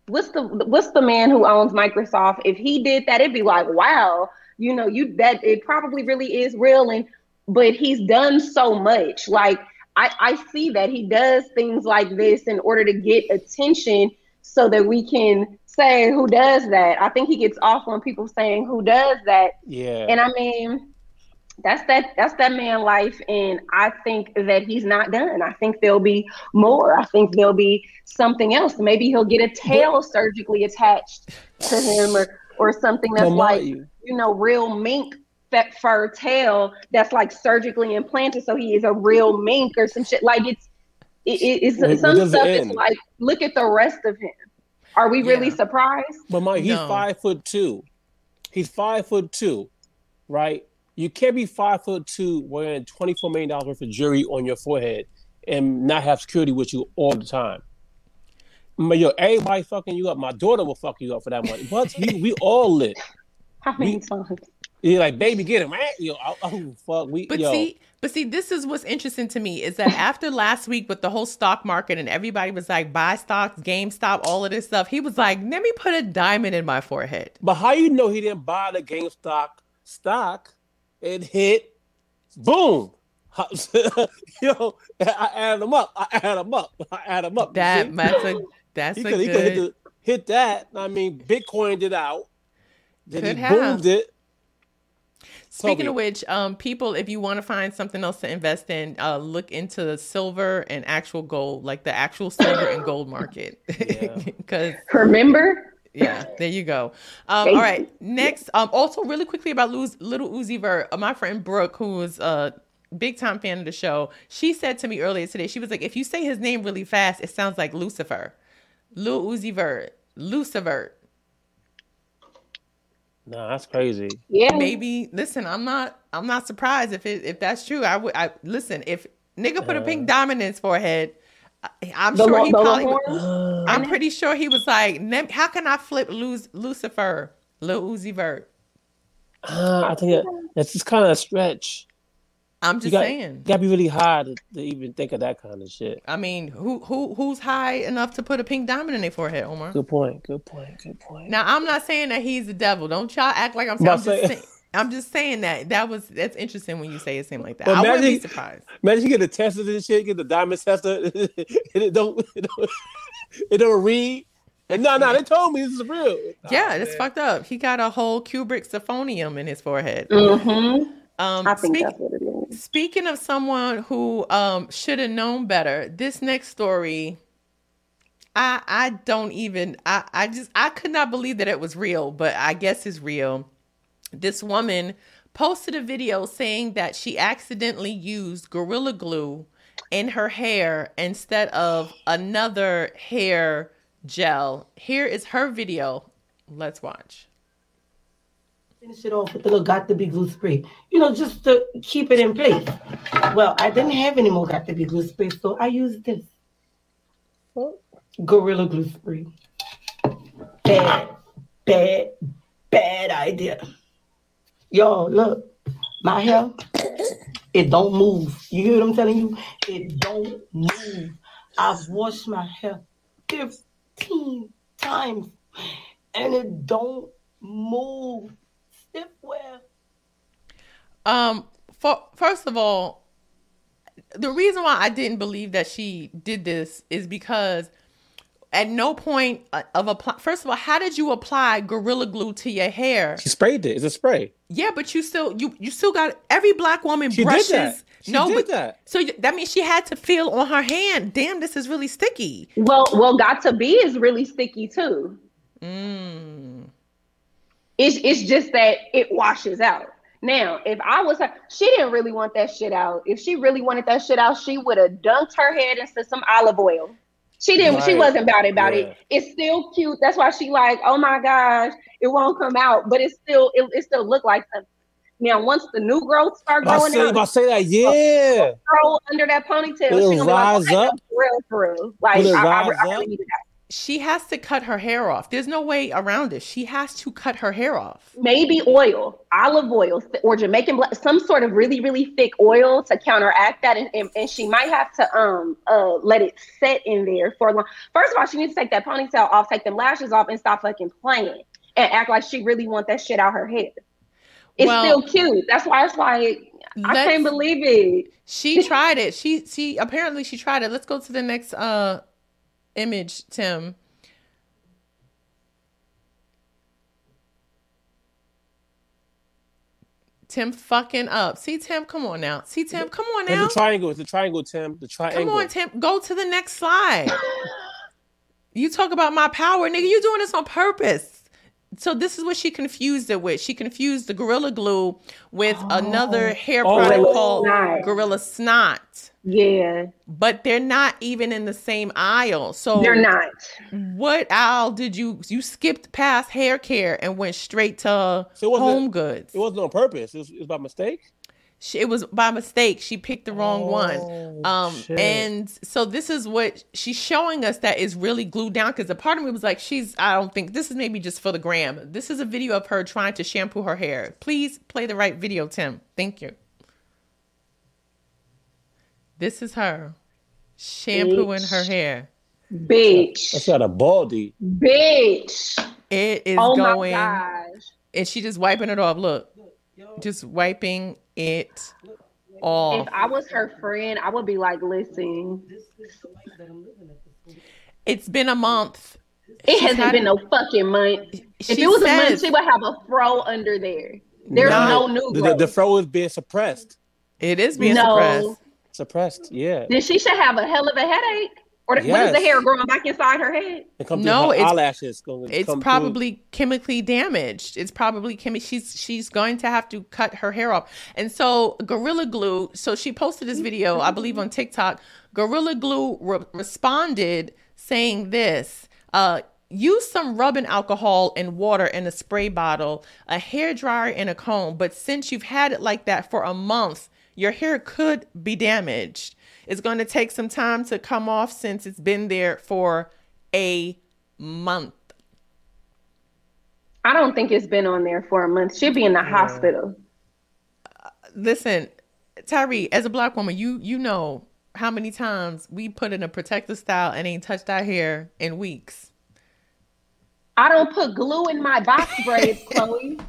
what's the what's the man who owns Microsoft? If he did that, it'd be like, wow, you know, you that it probably really is real and but he's done so much. Like I, I see that he does things like this in order to get attention so that we can say who does that. I think he gets off on people saying who does that Yeah. and I mean, that's that that's that man life, and I think that he's not done. I think there'll be more. I think there'll be something else. Maybe he'll get a tail surgically attached to him, or or something that's like you. you know real mink fur tail that's like surgically implanted, so he is a real mink or some shit. Like it's it, it- it's where some it stuff. It's like look at the rest of him. Are we really Yeah. surprised? But Mike, he's No. five foot two. He's five foot two, right? You can't be five foot two wearing twenty four million dollars worth of jewelry on your forehead and not have security with you all the time. But yo, everybody fucking you up. My daughter will fuck you up for that money. But we, we all lit. How many We- times? You're like, baby, get him, right? Yo, oh, oh, fuck, we But yo. see, but see, this is what's interesting to me is that after last week with the whole stock market and everybody was like, buy stocks, GameStop, all of this stuff, he was like, let me put a diamond in my forehead. But how you know he didn't buy the GameStop stock? It hit, boom. Yo, I add them up. I add them up. I add them up. That that's a that's he a could, he could hit, the, hit that. I mean, Bitcoin did out. Then Could he have. boomed it. Speaking of which, um, people, if you want to find something else to invest in, uh, look into the silver and actual gold, like the actual silver and gold market, Yeah. because Remember? yeah, there you go. Um, all right, next, um, also really quickly about Luz, little Uzi Vert, uh, my friend Brooke, who was a big time fan of the show, she said to me earlier today, she was like, if you say his name really fast, it sounds like Lucifer, Lil Uzi Vert, Lucifer. Nah, that's crazy. Yeah. maybe listen i'm not i'm not surprised if it if that's true i would i listen if nigga put a pink diamond in his forehead I, i'm sure lo- he probably Longhorn? i'm pretty sure he was like how can i flip Lu- lucifer lil uzi vert Uh, I think that, that's just kind of a stretch. I'm You just got, saying gotta be really high to, to even think of that kind of shit. i mean who who who's high enough to put a pink diamond in their forehead omar Good point. Good point. Good point. now i'm not saying that he's the devil don't y'all act like i'm, I'm just say- saying I'm just saying that that was that's interesting when you say it seemed like that. But I wouldn't be surprised. Imagine you get the testers and shit, get the diamond tester, and it don't, it don't, it don't read. And no, no, they told me this is real. Yeah, Nah, that's man. fucked up. He got a whole cubic zirconium in his forehead. Mm-hmm. Um, I think speak- that's what it is. Speaking of someone who um, should have known better, this next story, I I don't even I I just I could not believe that it was real, but I guess it's real. This woman posted a video saying that she accidentally used gorilla glue in her hair instead of another hair gel. Here is her video. Let's watch. Finish it off with a little Got2b glue spray, you know, just to keep it in place. Well, I didn't have any more Got2b glue spray, so I used this Gorilla Glue Spray. Bad, bad, bad idea. Y'all, look, my hair, it don't move. You hear what I'm telling you? It don't move. I've washed my hair 15 times and it don't move. Stiff wear. Um, for, first of all, the reason why I didn't believe that she did this is because at no point uh, of apply. First of all, how did you apply gorilla glue to your hair? She sprayed it. It's a spray. Yeah, but you still you you still got every black woman She did brushes. that. She no, did but that. so you- that means she had to feel on her hand. Damn, this is really sticky. Well, well, Got2b is really sticky too. Mm. It's it's just that it washes out. Now, if I was her, she didn't really want that shit out. If she really wanted that shit out, she would have dunked her head into some olive oil. She didn't. She wasn't about it. About Yeah. it. It's still cute. That's why she like. Oh my gosh, it won't come out, but it still it, it still look like something. Now, once the new growth start I growing say, out, about say that, yeah. grow under that ponytail, Will she gonna be like, rise oh, up? for real, for real. Like I, I, I really up? needed that. She has to cut her hair off. There's no way around it. She has to cut her hair off. maybe oil, olive oil, or Jamaican black, some sort of really, really thick oil to counteract that. And, and, and she might have to um uh let it set in there for a long. First of all, she needs to take that ponytail off, take them lashes off, and stop fucking playing and act like she really want that shit out her head. It's Well, still cute. That's why it's like I can't believe it. She tried it. She she apparently she tried it. Let's go to the next uh image, Tim. Tim fucking up. See Tim, come on now. See Tim, come on now. It's a triangle. It's a triangle, Tim. The triangle. Come on, Tim. Go to the next slide. you talk about my power, nigga. You doing this on purpose. So this is what she confused it with. She confused the Gorilla Glue with oh. another hair Oh. product Gorilla called Snot. Gorilla Snot. Yeah, But they're not even in the same aisle. So they're not. what aisle did you you skipped past hair care and went straight to So it wasn't- home goods? It wasn't on purpose. It was, it was by mistake. She, it was by mistake. She picked the wrong one. Oh, Um, shit. and so this is what she's showing us that is really glued down because a part of me was like, she's, I don't think this is maybe just for the gram. This is a video of her trying to shampoo her hair. Please play the right video, Tim. Thank you. This is her shampooing her hair. Bitch, That's got a baldy. bitch. It is Oh my going, gosh. and she just wiping it off. Look, just wiping it off. If I was her friend, I would be like, listen, It's been a month. it She's hasn't had- been no fucking month. If it was a month, she would have a fro under there. There's No. no, new The, the, the fro is being suppressed. It is being No. suppressed. Suppressed. Yeah. then she should have a hell of a headache. Or the, what is the hair growing back inside her head? It comes No, her it's- eyelashes. Gonna It's come through. probably chemically damaged. It's probably chemi- she's she's going to have to cut her hair off. And so Gorilla Glue, so she posted this video, I believe on TikTok. Gorilla Glue re- responded saying this, uh Use some rubbing alcohol and water in a spray bottle, a hair dryer and a comb. But since you've had it like that for a month, your hair could be damaged. It's going to take some time to come off since it's been there for a month. I don't think it's been on there for a month. She'll be in the hospital. Uh, listen, Tyree, as a black woman, you you know how many times we put in a protective style and ain't touched our hair in weeks. I don't put glue in my box braids, Chloe.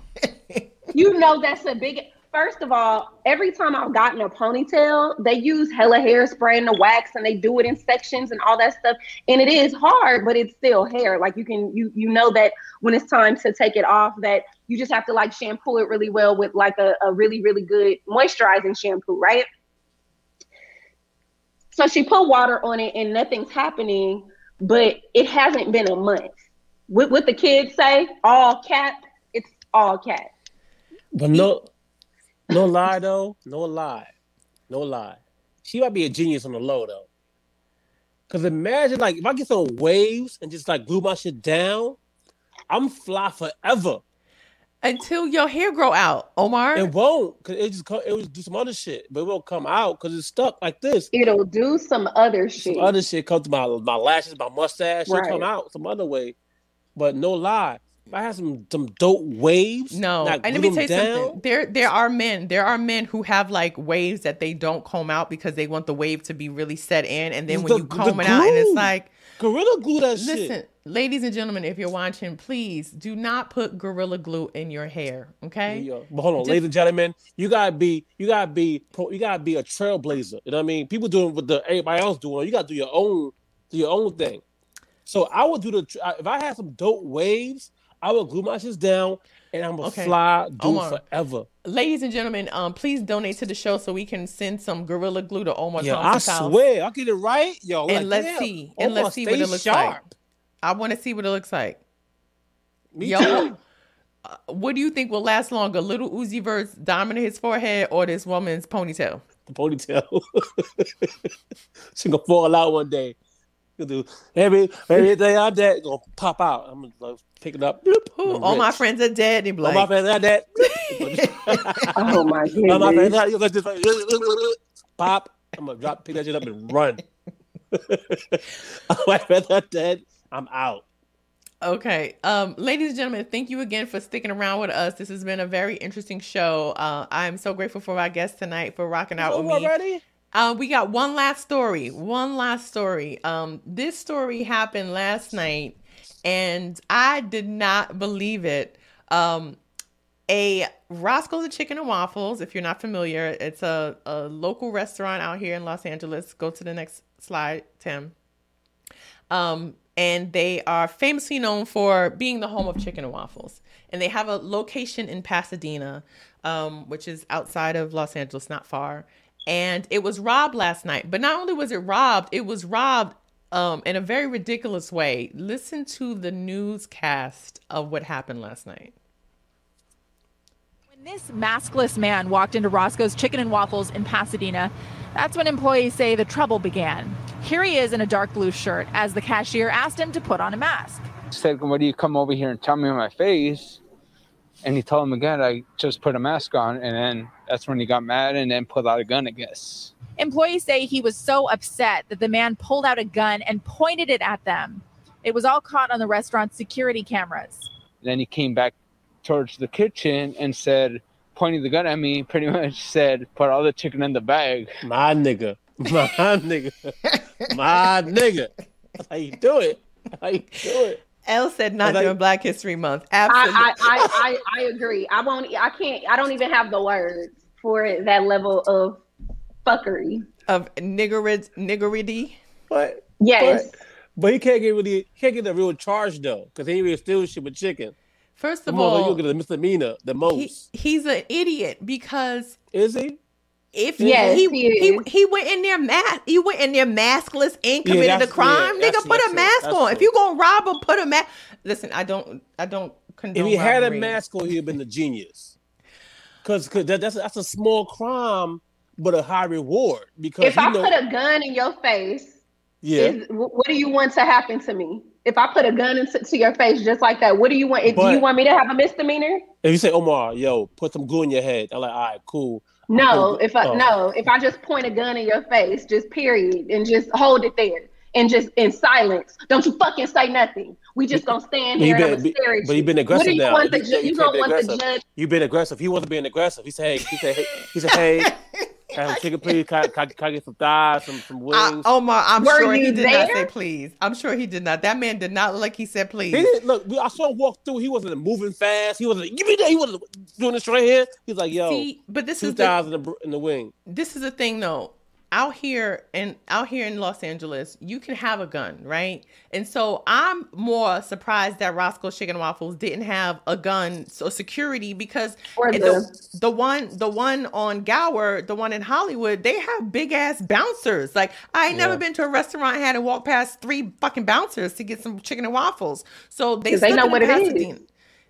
you know that's a big. First of all, every time I've gotten a ponytail, they use hella hairspray and the wax, and they do it in sections and all that stuff. And it is hard, but it's still hair. Like you can, you you know that when it's time to take it off, that you just have to like shampoo it really well with like a, a really really good moisturizing shampoo, right? So she put water on it, and nothing's happening. But it hasn't been a month. What what the kids say? All cat. It's all cat. But no, no lie though. No lie. No lie. She might be a genius on the low though. Cause imagine like if I get some waves and just like glue my shit down, I'm fly forever. Until your hair grow out, Omar. It won't, cause it just co- it will do some other shit, but it won't come out because it's stuck like this. It'll do some other shit. Some other shit come to my my lashes, my mustache, it'll Right. come out some other way. But no lie, if I had some some dope waves. No, and let me tell you down, something. There, there are men. There are men who have like waves that they don't comb out because they want the wave to be really set in, and then when The- you comb it out, and it's like, Gorilla glue that listen, shit. ladies and gentlemen, if you're watching, please do not put gorilla glue in your hair. Okay. Yo, but hold on, Just- ladies and gentlemen, you gotta be, you gotta be, you gotta be a trailblazer. You know what I mean? People doing what the everybody else doing. You gotta do your own, do your own thing. So I would do the if I had some dope waves, I will glue my shit down, and I'm gonna Okay. fly, do Omar. forever. Ladies and gentlemen, um, please donate to the show so we can send some gorilla glue to Omar Yeah, I house. swear, I'll get it right, yo. and like, let's damn, see, and Omar, let's see what it looks sharp. like. I want to see what it looks like. Me Yo, too. uh, what do you think will last longer, Little Uzi Vert's diamond in his forehead or this woman's ponytail? The ponytail. she gonna fall out one day. Gonna do every everything I'm dead gonna pop out. I'm gonna like, pick it up. bloop, All my friends are dead. They be All my friends are dead. Oh my All my friends are- you like this, like, pop. I'm gonna drop, pick that shit up and run. All my friends are dead. I'm out. Okay. Um, ladies and gentlemen, thank you again for sticking around with us. This has been a very interesting show. Uh, I'm so grateful for our guests tonight for rocking out with Over me. already? Uh, we got one last story. One last story. Um, this story happened last night, and I did not believe it. Um, a Roscoe's Chicken and Waffles, if you're not familiar, it's a, a local restaurant out here in Los Angeles. Go to the next slide, Tim. Um, and they are famously known for being the home of chicken and waffles. And they have a location in Pasadena, um, which is outside of Los Angeles, not far. And it was robbed last night. But not only was it robbed, it was robbed um, in a very ridiculous way. Listen to the newscast of what happened last night. When this maskless man walked into Roscoe's Chicken and Waffles in Pasadena, that's when employees say the trouble began. Here he is in a dark blue shirt as the cashier asked him to put on a mask. He said, "Why do you come over here and tell me on my face?" And he told him again, "I just put a mask on." And then that's when he got mad and then pulled out a gun. I guess. Employees say he was so upset that the man pulled out a gun and pointed it at them. It was all caught on the restaurant's security cameras. Then he came back towards the kitchen and said, pointing the gun at me, pretty much said, "Put all the chicken in the bag." My nigga. My nigga. My nigga. That's how you do it. That's how you do it. Elle said not Well, that- during Black History Month. Absolutely. I, I, I, I, I agree. I won't. I can't. I don't even have the words for that level of fuckery. of niggerid, niggerity. But Yes. But, but he can't get really he can't get a real charge though, because he ain't really steal shit with chicken. First of motherfucker, all, you'll get a misdemeanor the most. he, he's an idiot because Is he? if Yes, he, he he, he went in there mask he went in there maskless and Yeah, committed a crime. yeah, Nigga, that's- put a mask That's on. If you gonna rob him, put a mask. Listen, I don't I don't condone If he had a mask on, he'd have been a genius. Cause, 'cause that, that's that's a small crime, but a high reward. Because If I know, put a gun in your face, yeah, is, what do you want to happen to me? If I put a gun into to your face just like that, what do you want? do But- you want me to have a misdemeanor? if you say Omar, yo, put some glue in your head, I'm like, all right, cool. No. If I oh. no, if I just point a gun in your face, just period, and just hold it there. And just in silence, don't you fucking say nothing. We just gonna stand here you and I'm been, gonna stare at but you. you've been What aggressive do you now. want You- ju- you you can't gonna be want the aggressive. judge? You've been aggressive. He wasn't being aggressive. He said, hey, he said, hey, he said, hey, Can I have chicken, please? Can I, can I- can I get some thighs, some some uh, wings? I, Omar, I'm Were sure he you did not say please. I'm sure he did not. That man did not look like he said please. He didn't look. I saw him walk through. He wasn't moving fast. He wasn't. Give me that. He wasn't doing this right here. He's like, yo, See, but this two is the, thighs in the br- in the wing. this is the thing though out here and out here in los angeles you can have a gun right? And so i'm more surprised that roscoe's chicken and waffles didn't have a gun so security because the- the, one the one on gower the one in hollywood they have big ass bouncers. Like i ain't never been to a restaurant and had to walk past three fucking bouncers to get some chicken and waffles. So they they know what in it is.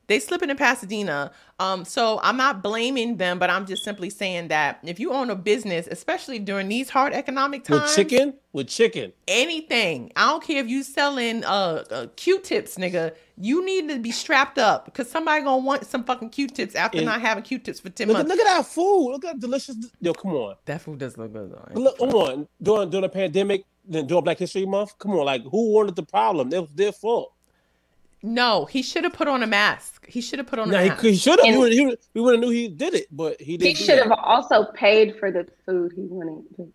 Pasadena. They slipping in Pasadena. Um, so I'm not blaming them, but I'm just simply saying that if you own a business, especially during these hard economic times, With chicken, with chicken. anything. I don't care if you selling uh, uh Q-tips, nigga. You need to be strapped up because somebody gonna want some fucking Q-tips after And- not having Q-tips for ten Look, months. look at that food. Look at that delicious. Yo, come on. That food does look good though. Look, come on. During during the pandemic, then during Black History Month, come on. Like, who wanted the problem? It was their fault. No, he should have put on a mask. He should have put on Now a he, mask. he should have. And- We would have. We would have knew he did it, but he He didn't. do should have also paid for the food he wanted. to-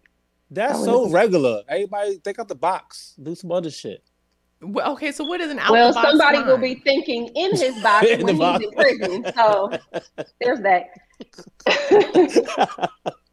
That's so would've- regular. Everybody take out the box. Do some other shit. Well, okay, so what is an out Well, the box somebody will be thinking in his box In the when he's box. in prison. So there's that.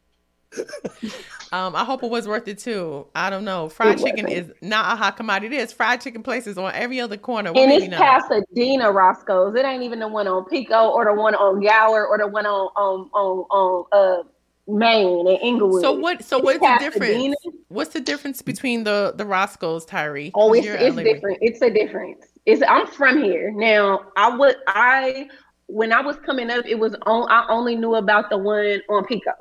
Um, I hope it was worth it too. I don't know. Fried It chicken wasn't. is not a hot commodity. It's fried chicken places on every other corner. And it's. Pasadena Roscoe's. It ain't even the one on Pico or the one on Gower or the one on on on, on uh Main and Inglewood. So what? So It's what's the difference? What's the difference between the the Roscoe's, Tyree? Oh, it's, it's different. It's a difference. It's I'm from here. Now I would I when I was coming up, it was on I only knew about the one on Pico.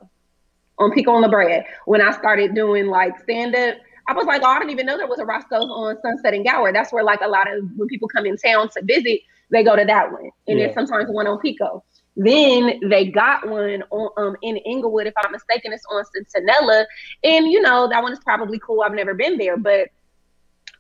On Pico on La Brea. When I started doing like stand up, I was like, oh, I didn't even know there was a Roscoe's on Sunset and Gower. That's where like a lot of when people come in town to visit, they go to that one. And Yeah. then sometimes one on Pico. Then they got one on um in Inglewood, if I'm mistaken, it's on Centinela. And you know, that one is probably cool. I've never been there, but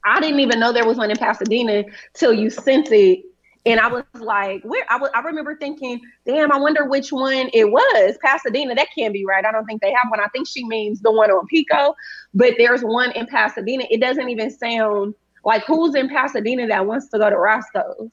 I didn't even know there was one in Pasadena till you sent it. And I was like, where I I remember thinking, damn, I wonder which one it was. Pasadena, that can't be right. I don't think they have one. I think she means the one on Pico, but there's one in Pasadena. It doesn't even sound like who's in Pasadena that wants to go to Roscoe's?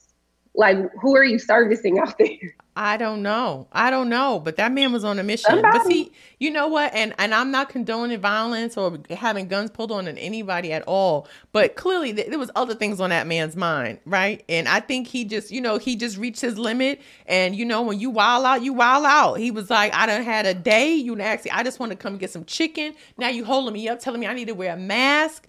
Like, who are you servicing out there? I don't know. I don't know. But that man was on a mission. But see, you know what? And and I'm not condoning violence or having guns pulled on anybody at all. But clearly, th- there was other things on that man's mind, right? And I think he just, you know, he just reached his limit. And you know, when you wild out, you wild out. He was like, I done had a day. You actually, I just want to come get some chicken. Now you holding me up, telling me I need to wear a mask.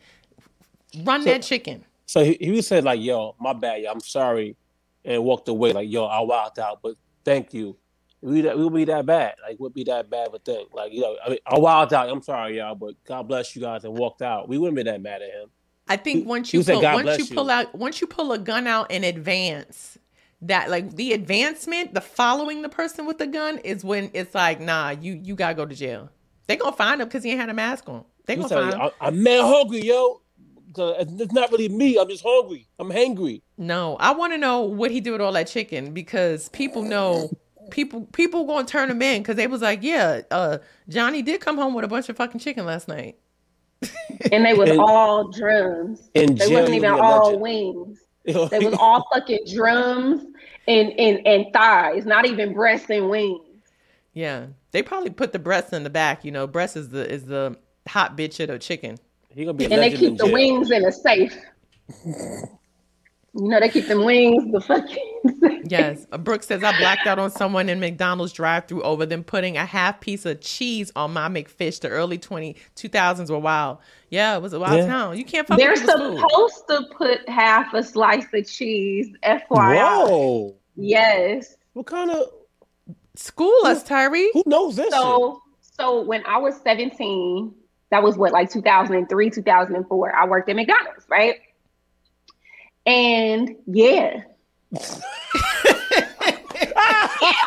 Run So- that chicken. So he, he said like, "Yo, my bad. Yo, I'm sorry," and walked away. Like, "Yo, I wilded out, but thank you." We that we'll be that bad. Like, would be that bad of a thing. Like, you know, I, mean, I wilded out. I'm sorry, y'all, but God bless you guys, and walked out. We wouldn't be that mad at him. I think once you pull, "God once you you." out once you pull a gun out in advance, that like the advancement, the following the person with the gun is when it's like, nah, you you gotta go to jail. They gonna find him because he ain't had a mask on. They gonna find him. I, I'm mad hungry, yo. 'Cause It's not really me. I'm just hungry. I'm hangry. No, I want to know what he did with all that chicken because people know people people gonna turn him in because they was like, yeah, uh, Johnny did come home with a bunch of fucking chicken last night. And they was In- all drums. And They jail, wasn't even all legend. wings. They was all fucking drums and, and, and thighs, not even breasts and wings. Yeah, they probably put the breasts in the back. You know, breast is the is the hot bitch of the chicken. He gonna be a And they keep the jail. wings in a safe. You know, they keep them wings the fucking Yes. Uh, Brooke says I blacked out on someone in McDonald's drive through over them putting a half piece of cheese on my McFish. The early 20, 2000s were wild. Yeah, it was a wild Yeah. town. You can't fuck They're with people's food. supposed to put half a slice of cheese, FYI. Whoa! Yes. What kind of School us, Tyree. who knows this? shit? So so when I was 17, that was what, like 2003, 2004, I worked at McDonald's, right? And yeah.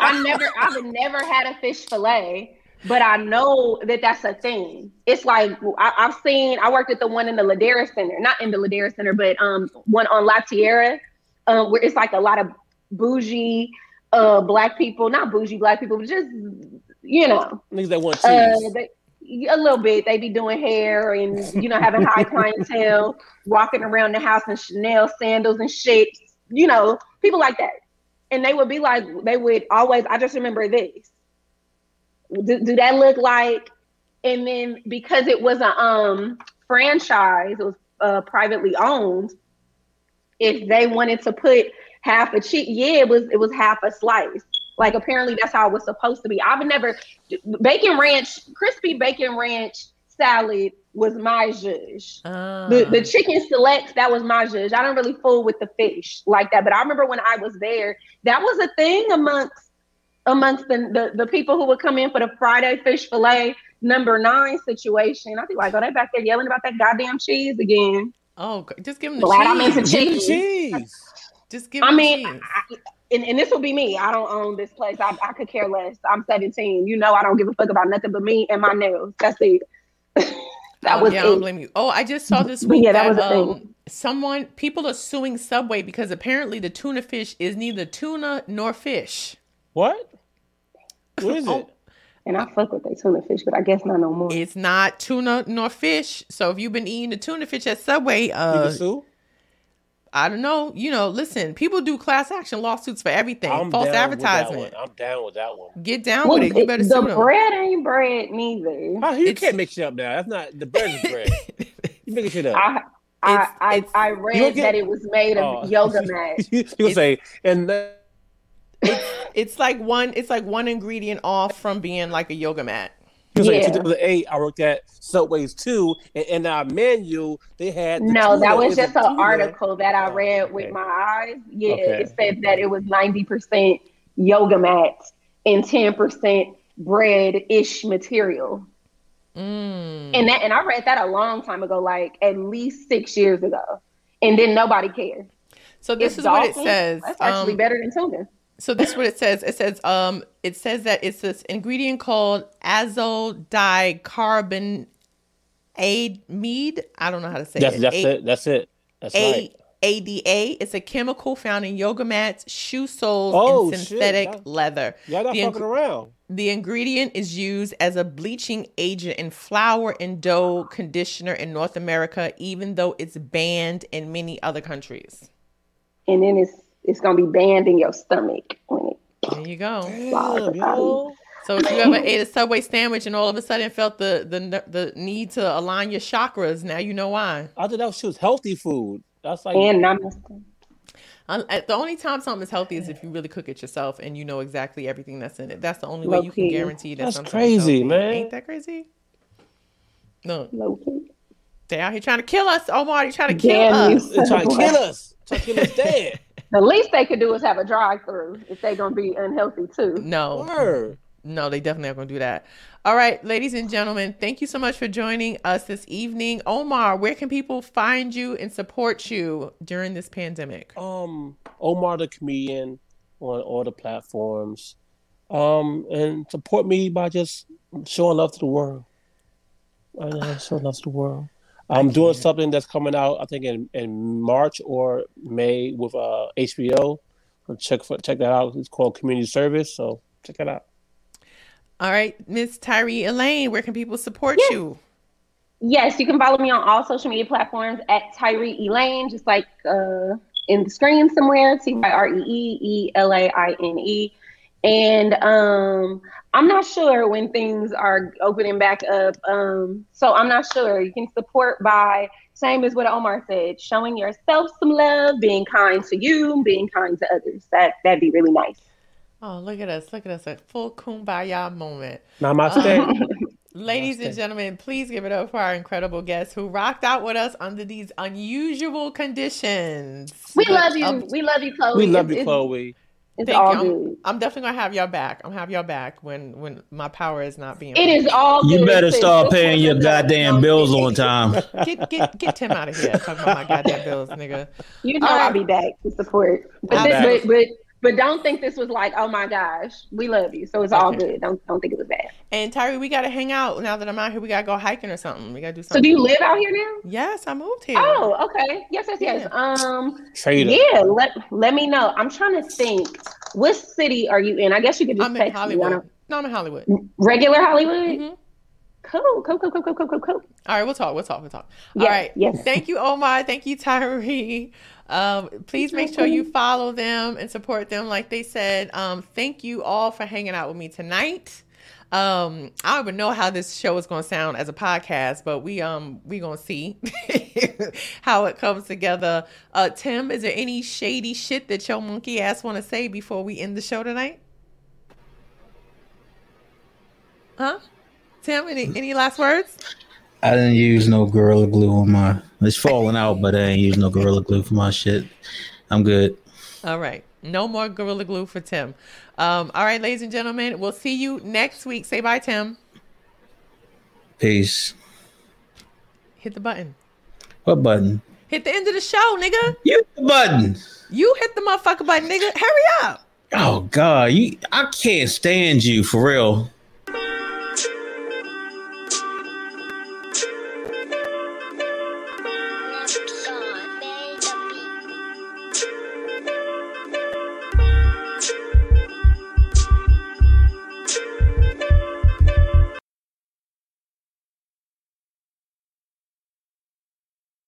I never, I've never had a fish fillet, but I know that that's a thing. It's like I, I've seen. I worked at the one in the Ladera Center, not in the Ladera Center, but um, one on La Tijera, um, where it's like a lot of bougie, uh, black people, not bougie black people, but just you know, Niggas that want uh, cheese. they, a little bit. They be doing hair and you know having high clientele, walking around the house in Chanel sandals and shit. You know, people like that, and they would be like, they would always. I just remember this. Do, do that look like? And then because it was a um franchise, it was uh, privately owned. If they wanted to put half a cheek, yeah, it was it was half a slice. Like apparently that's how it was supposed to be. I've never bacon ranch, crispy bacon ranch salad was my judge. Ah. The the chicken selects that was my judge. I don't really fool with the fish like that, but I remember when I was there, that was a thing amongst amongst the the, the people who would come in for the Friday fish fillet number nine situation. I think like, oh, they back there yelling about that goddamn cheese again. Oh, just give him the Glad I'm cheese. into Give me cheese. cheese. Just give I mean. I, and, and this will be me. I don't own this place. I, I could care less. I'm 17. You know, I don't give a fuck about nothing but me and my nails. That's it. that Oh, was yeah, I don't blame you. Oh, I just saw this But week yeah, that that, was a thing. um, someone people are suing Subway because apparently the tuna fish is neither tuna nor fish. What? What is Oh, it? And I fuck with that tuna fish, but I guess not no more. It's not tuna nor fish. So if you've been eating the tuna fish at Subway, You uh, can sue? I don't know. You know, listen, people do class action lawsuits for everything. I'm False down advertisement. I'm down with that one. Get down Well, with it. You better the sue them. bread ain't bread neither. How, you It's- can't mix shit up now. That's not the bread is bread. You making shit up. I I It's- I, it's- I read get- that it was made of Oh. yoga mat. you you say and that, It's like one. It's like one ingredient off from being like a yoga mat. You say Yeah. 2008. I worked at Subway's too, and in our menu they had the No, that tuna was just an article that I Oh, read with my eyes. Yeah, Okay. it said that it was 90% yoga mats and 10% bread-ish material. Mm. And that and I read that a long time ago, like at least six years ago. And then nobody cared. So this It's is what it says. That's actually Um, better than tuna. So this is what it says. It says um it says that it's this ingredient called azodicarbonate mead. I don't know how to say That's it. that's A- it. That's it. That's A- right. ADA. It's a chemical found in yoga mats, shoe soles, Oh, and shit. synthetic Y'all- leather. Y'all not The ing- fucking around. The ingredient is used as a bleaching agent in flour and dough conditioner in North America, even though it's banned in many other countries. And then it's it's gonna be banned in your stomach when it There you go. Damn, yo. So if you ever ate a Subway sandwich and all of a sudden felt the the the need to align your chakras, now you know why. I thought that shit was healthy food. That's like And namaste. Un- uh, The only time something is healthy is if you really cook it yourself and you know exactly everything that's in it. That's the only way you can guarantee that That's something's crazy, healthy. man. Ain't that crazy? No, Low key. they out here trying to kill us. Omar, you trying to kill Damn us? They're trying to kill us. Trying to kill us dead. The least they could do is have a drive through if they're gonna be unhealthy too. No, Word. no, they definitely are going to do that. All right, ladies and gentlemen, thank you so much for joining us this evening. Omar, where can people find you and support you during this pandemic? Um, Omar the comedian on all the platforms. Um, and support me by just showing love to the world. I know, showing love to the world. I'm doing something that's coming out, I think in, in March or May with uh HBO. So check for check that out. It's called Community Service. So check it out. All right, Miss Tyree Elaine, where can people support Yes. you? Yes, you can follow me on all social media platforms at Tyree Elaine, just like uh, in the screen somewhere, T Y R E E E L A I N E. And um, I'm not sure when things are opening back up. Um, so I'm not sure. You can support by same as what Omar said, showing yourself some love, being kind to you, being kind to others. That that'd be really nice. Oh, look at us. Look at us. A full kumbaya moment. Namaste. Ladies and gentlemen, please give it up for our incredible guests who rocked out with us under these unusual conditions. We But, love you. um, we love you, Chloe. we love It's- you, it's- Chloe. It's Thank all you. I'm, good. I'm definitely gonna have y'all back. I'm gonna have y'all back when when my power is not being. It is all good. You better start This paying your goddamn bills on time. Get get get Tim out of here. Talking about my goddamn bills, nigga. You know All right. I'll be back to support. But, I'll this, be but, but but don't think this was like, oh my gosh, we love you. So it's all Okay. good. Don't don't think it was bad. And Tyree, we gotta hang out now that I'm out here. We gotta go hiking or something. We gotta do something. So do you live out here now? Yes, I moved here. Oh, okay. Yes, yes, yes. Um Trader. yeah, let let me know. I'm trying to think. What city are you in? I guess you could just I'm text me. I Hollywood. don't- No, I'm in Hollywood. Regular Hollywood? Mhm. Cool, cool, cool, cool, cool, cool, cool, cool. All right, we'll talk. We'll talk. We'll talk. Yes, All right. yes. Thank you, Omar. Thank you, Tyree. Um, please make sure you follow them and support them, like they said. Um, thank you all for hanging out with me tonight. Um, I don't even know how this show is going to sound as a podcast, but we um we gonna see how it comes together. Uh, Tim, is there any shady shit that your monkey ass want to say before we end the show tonight? Huh? Tim, any any last words? I didn't use no gorilla glue on my. It's falling out, but I ain't use no gorilla glue for my shit. I'm good. All right. No more Gorilla Glue for Tim. Um, all right, ladies and gentlemen, we'll see you next week. Say bye, Tim. Peace. Hit the button. What button? Hit the end of the show, nigga. You hit the button. You hit the motherfucker button, nigga. Hurry up. Oh God, you! I can't stand you for real.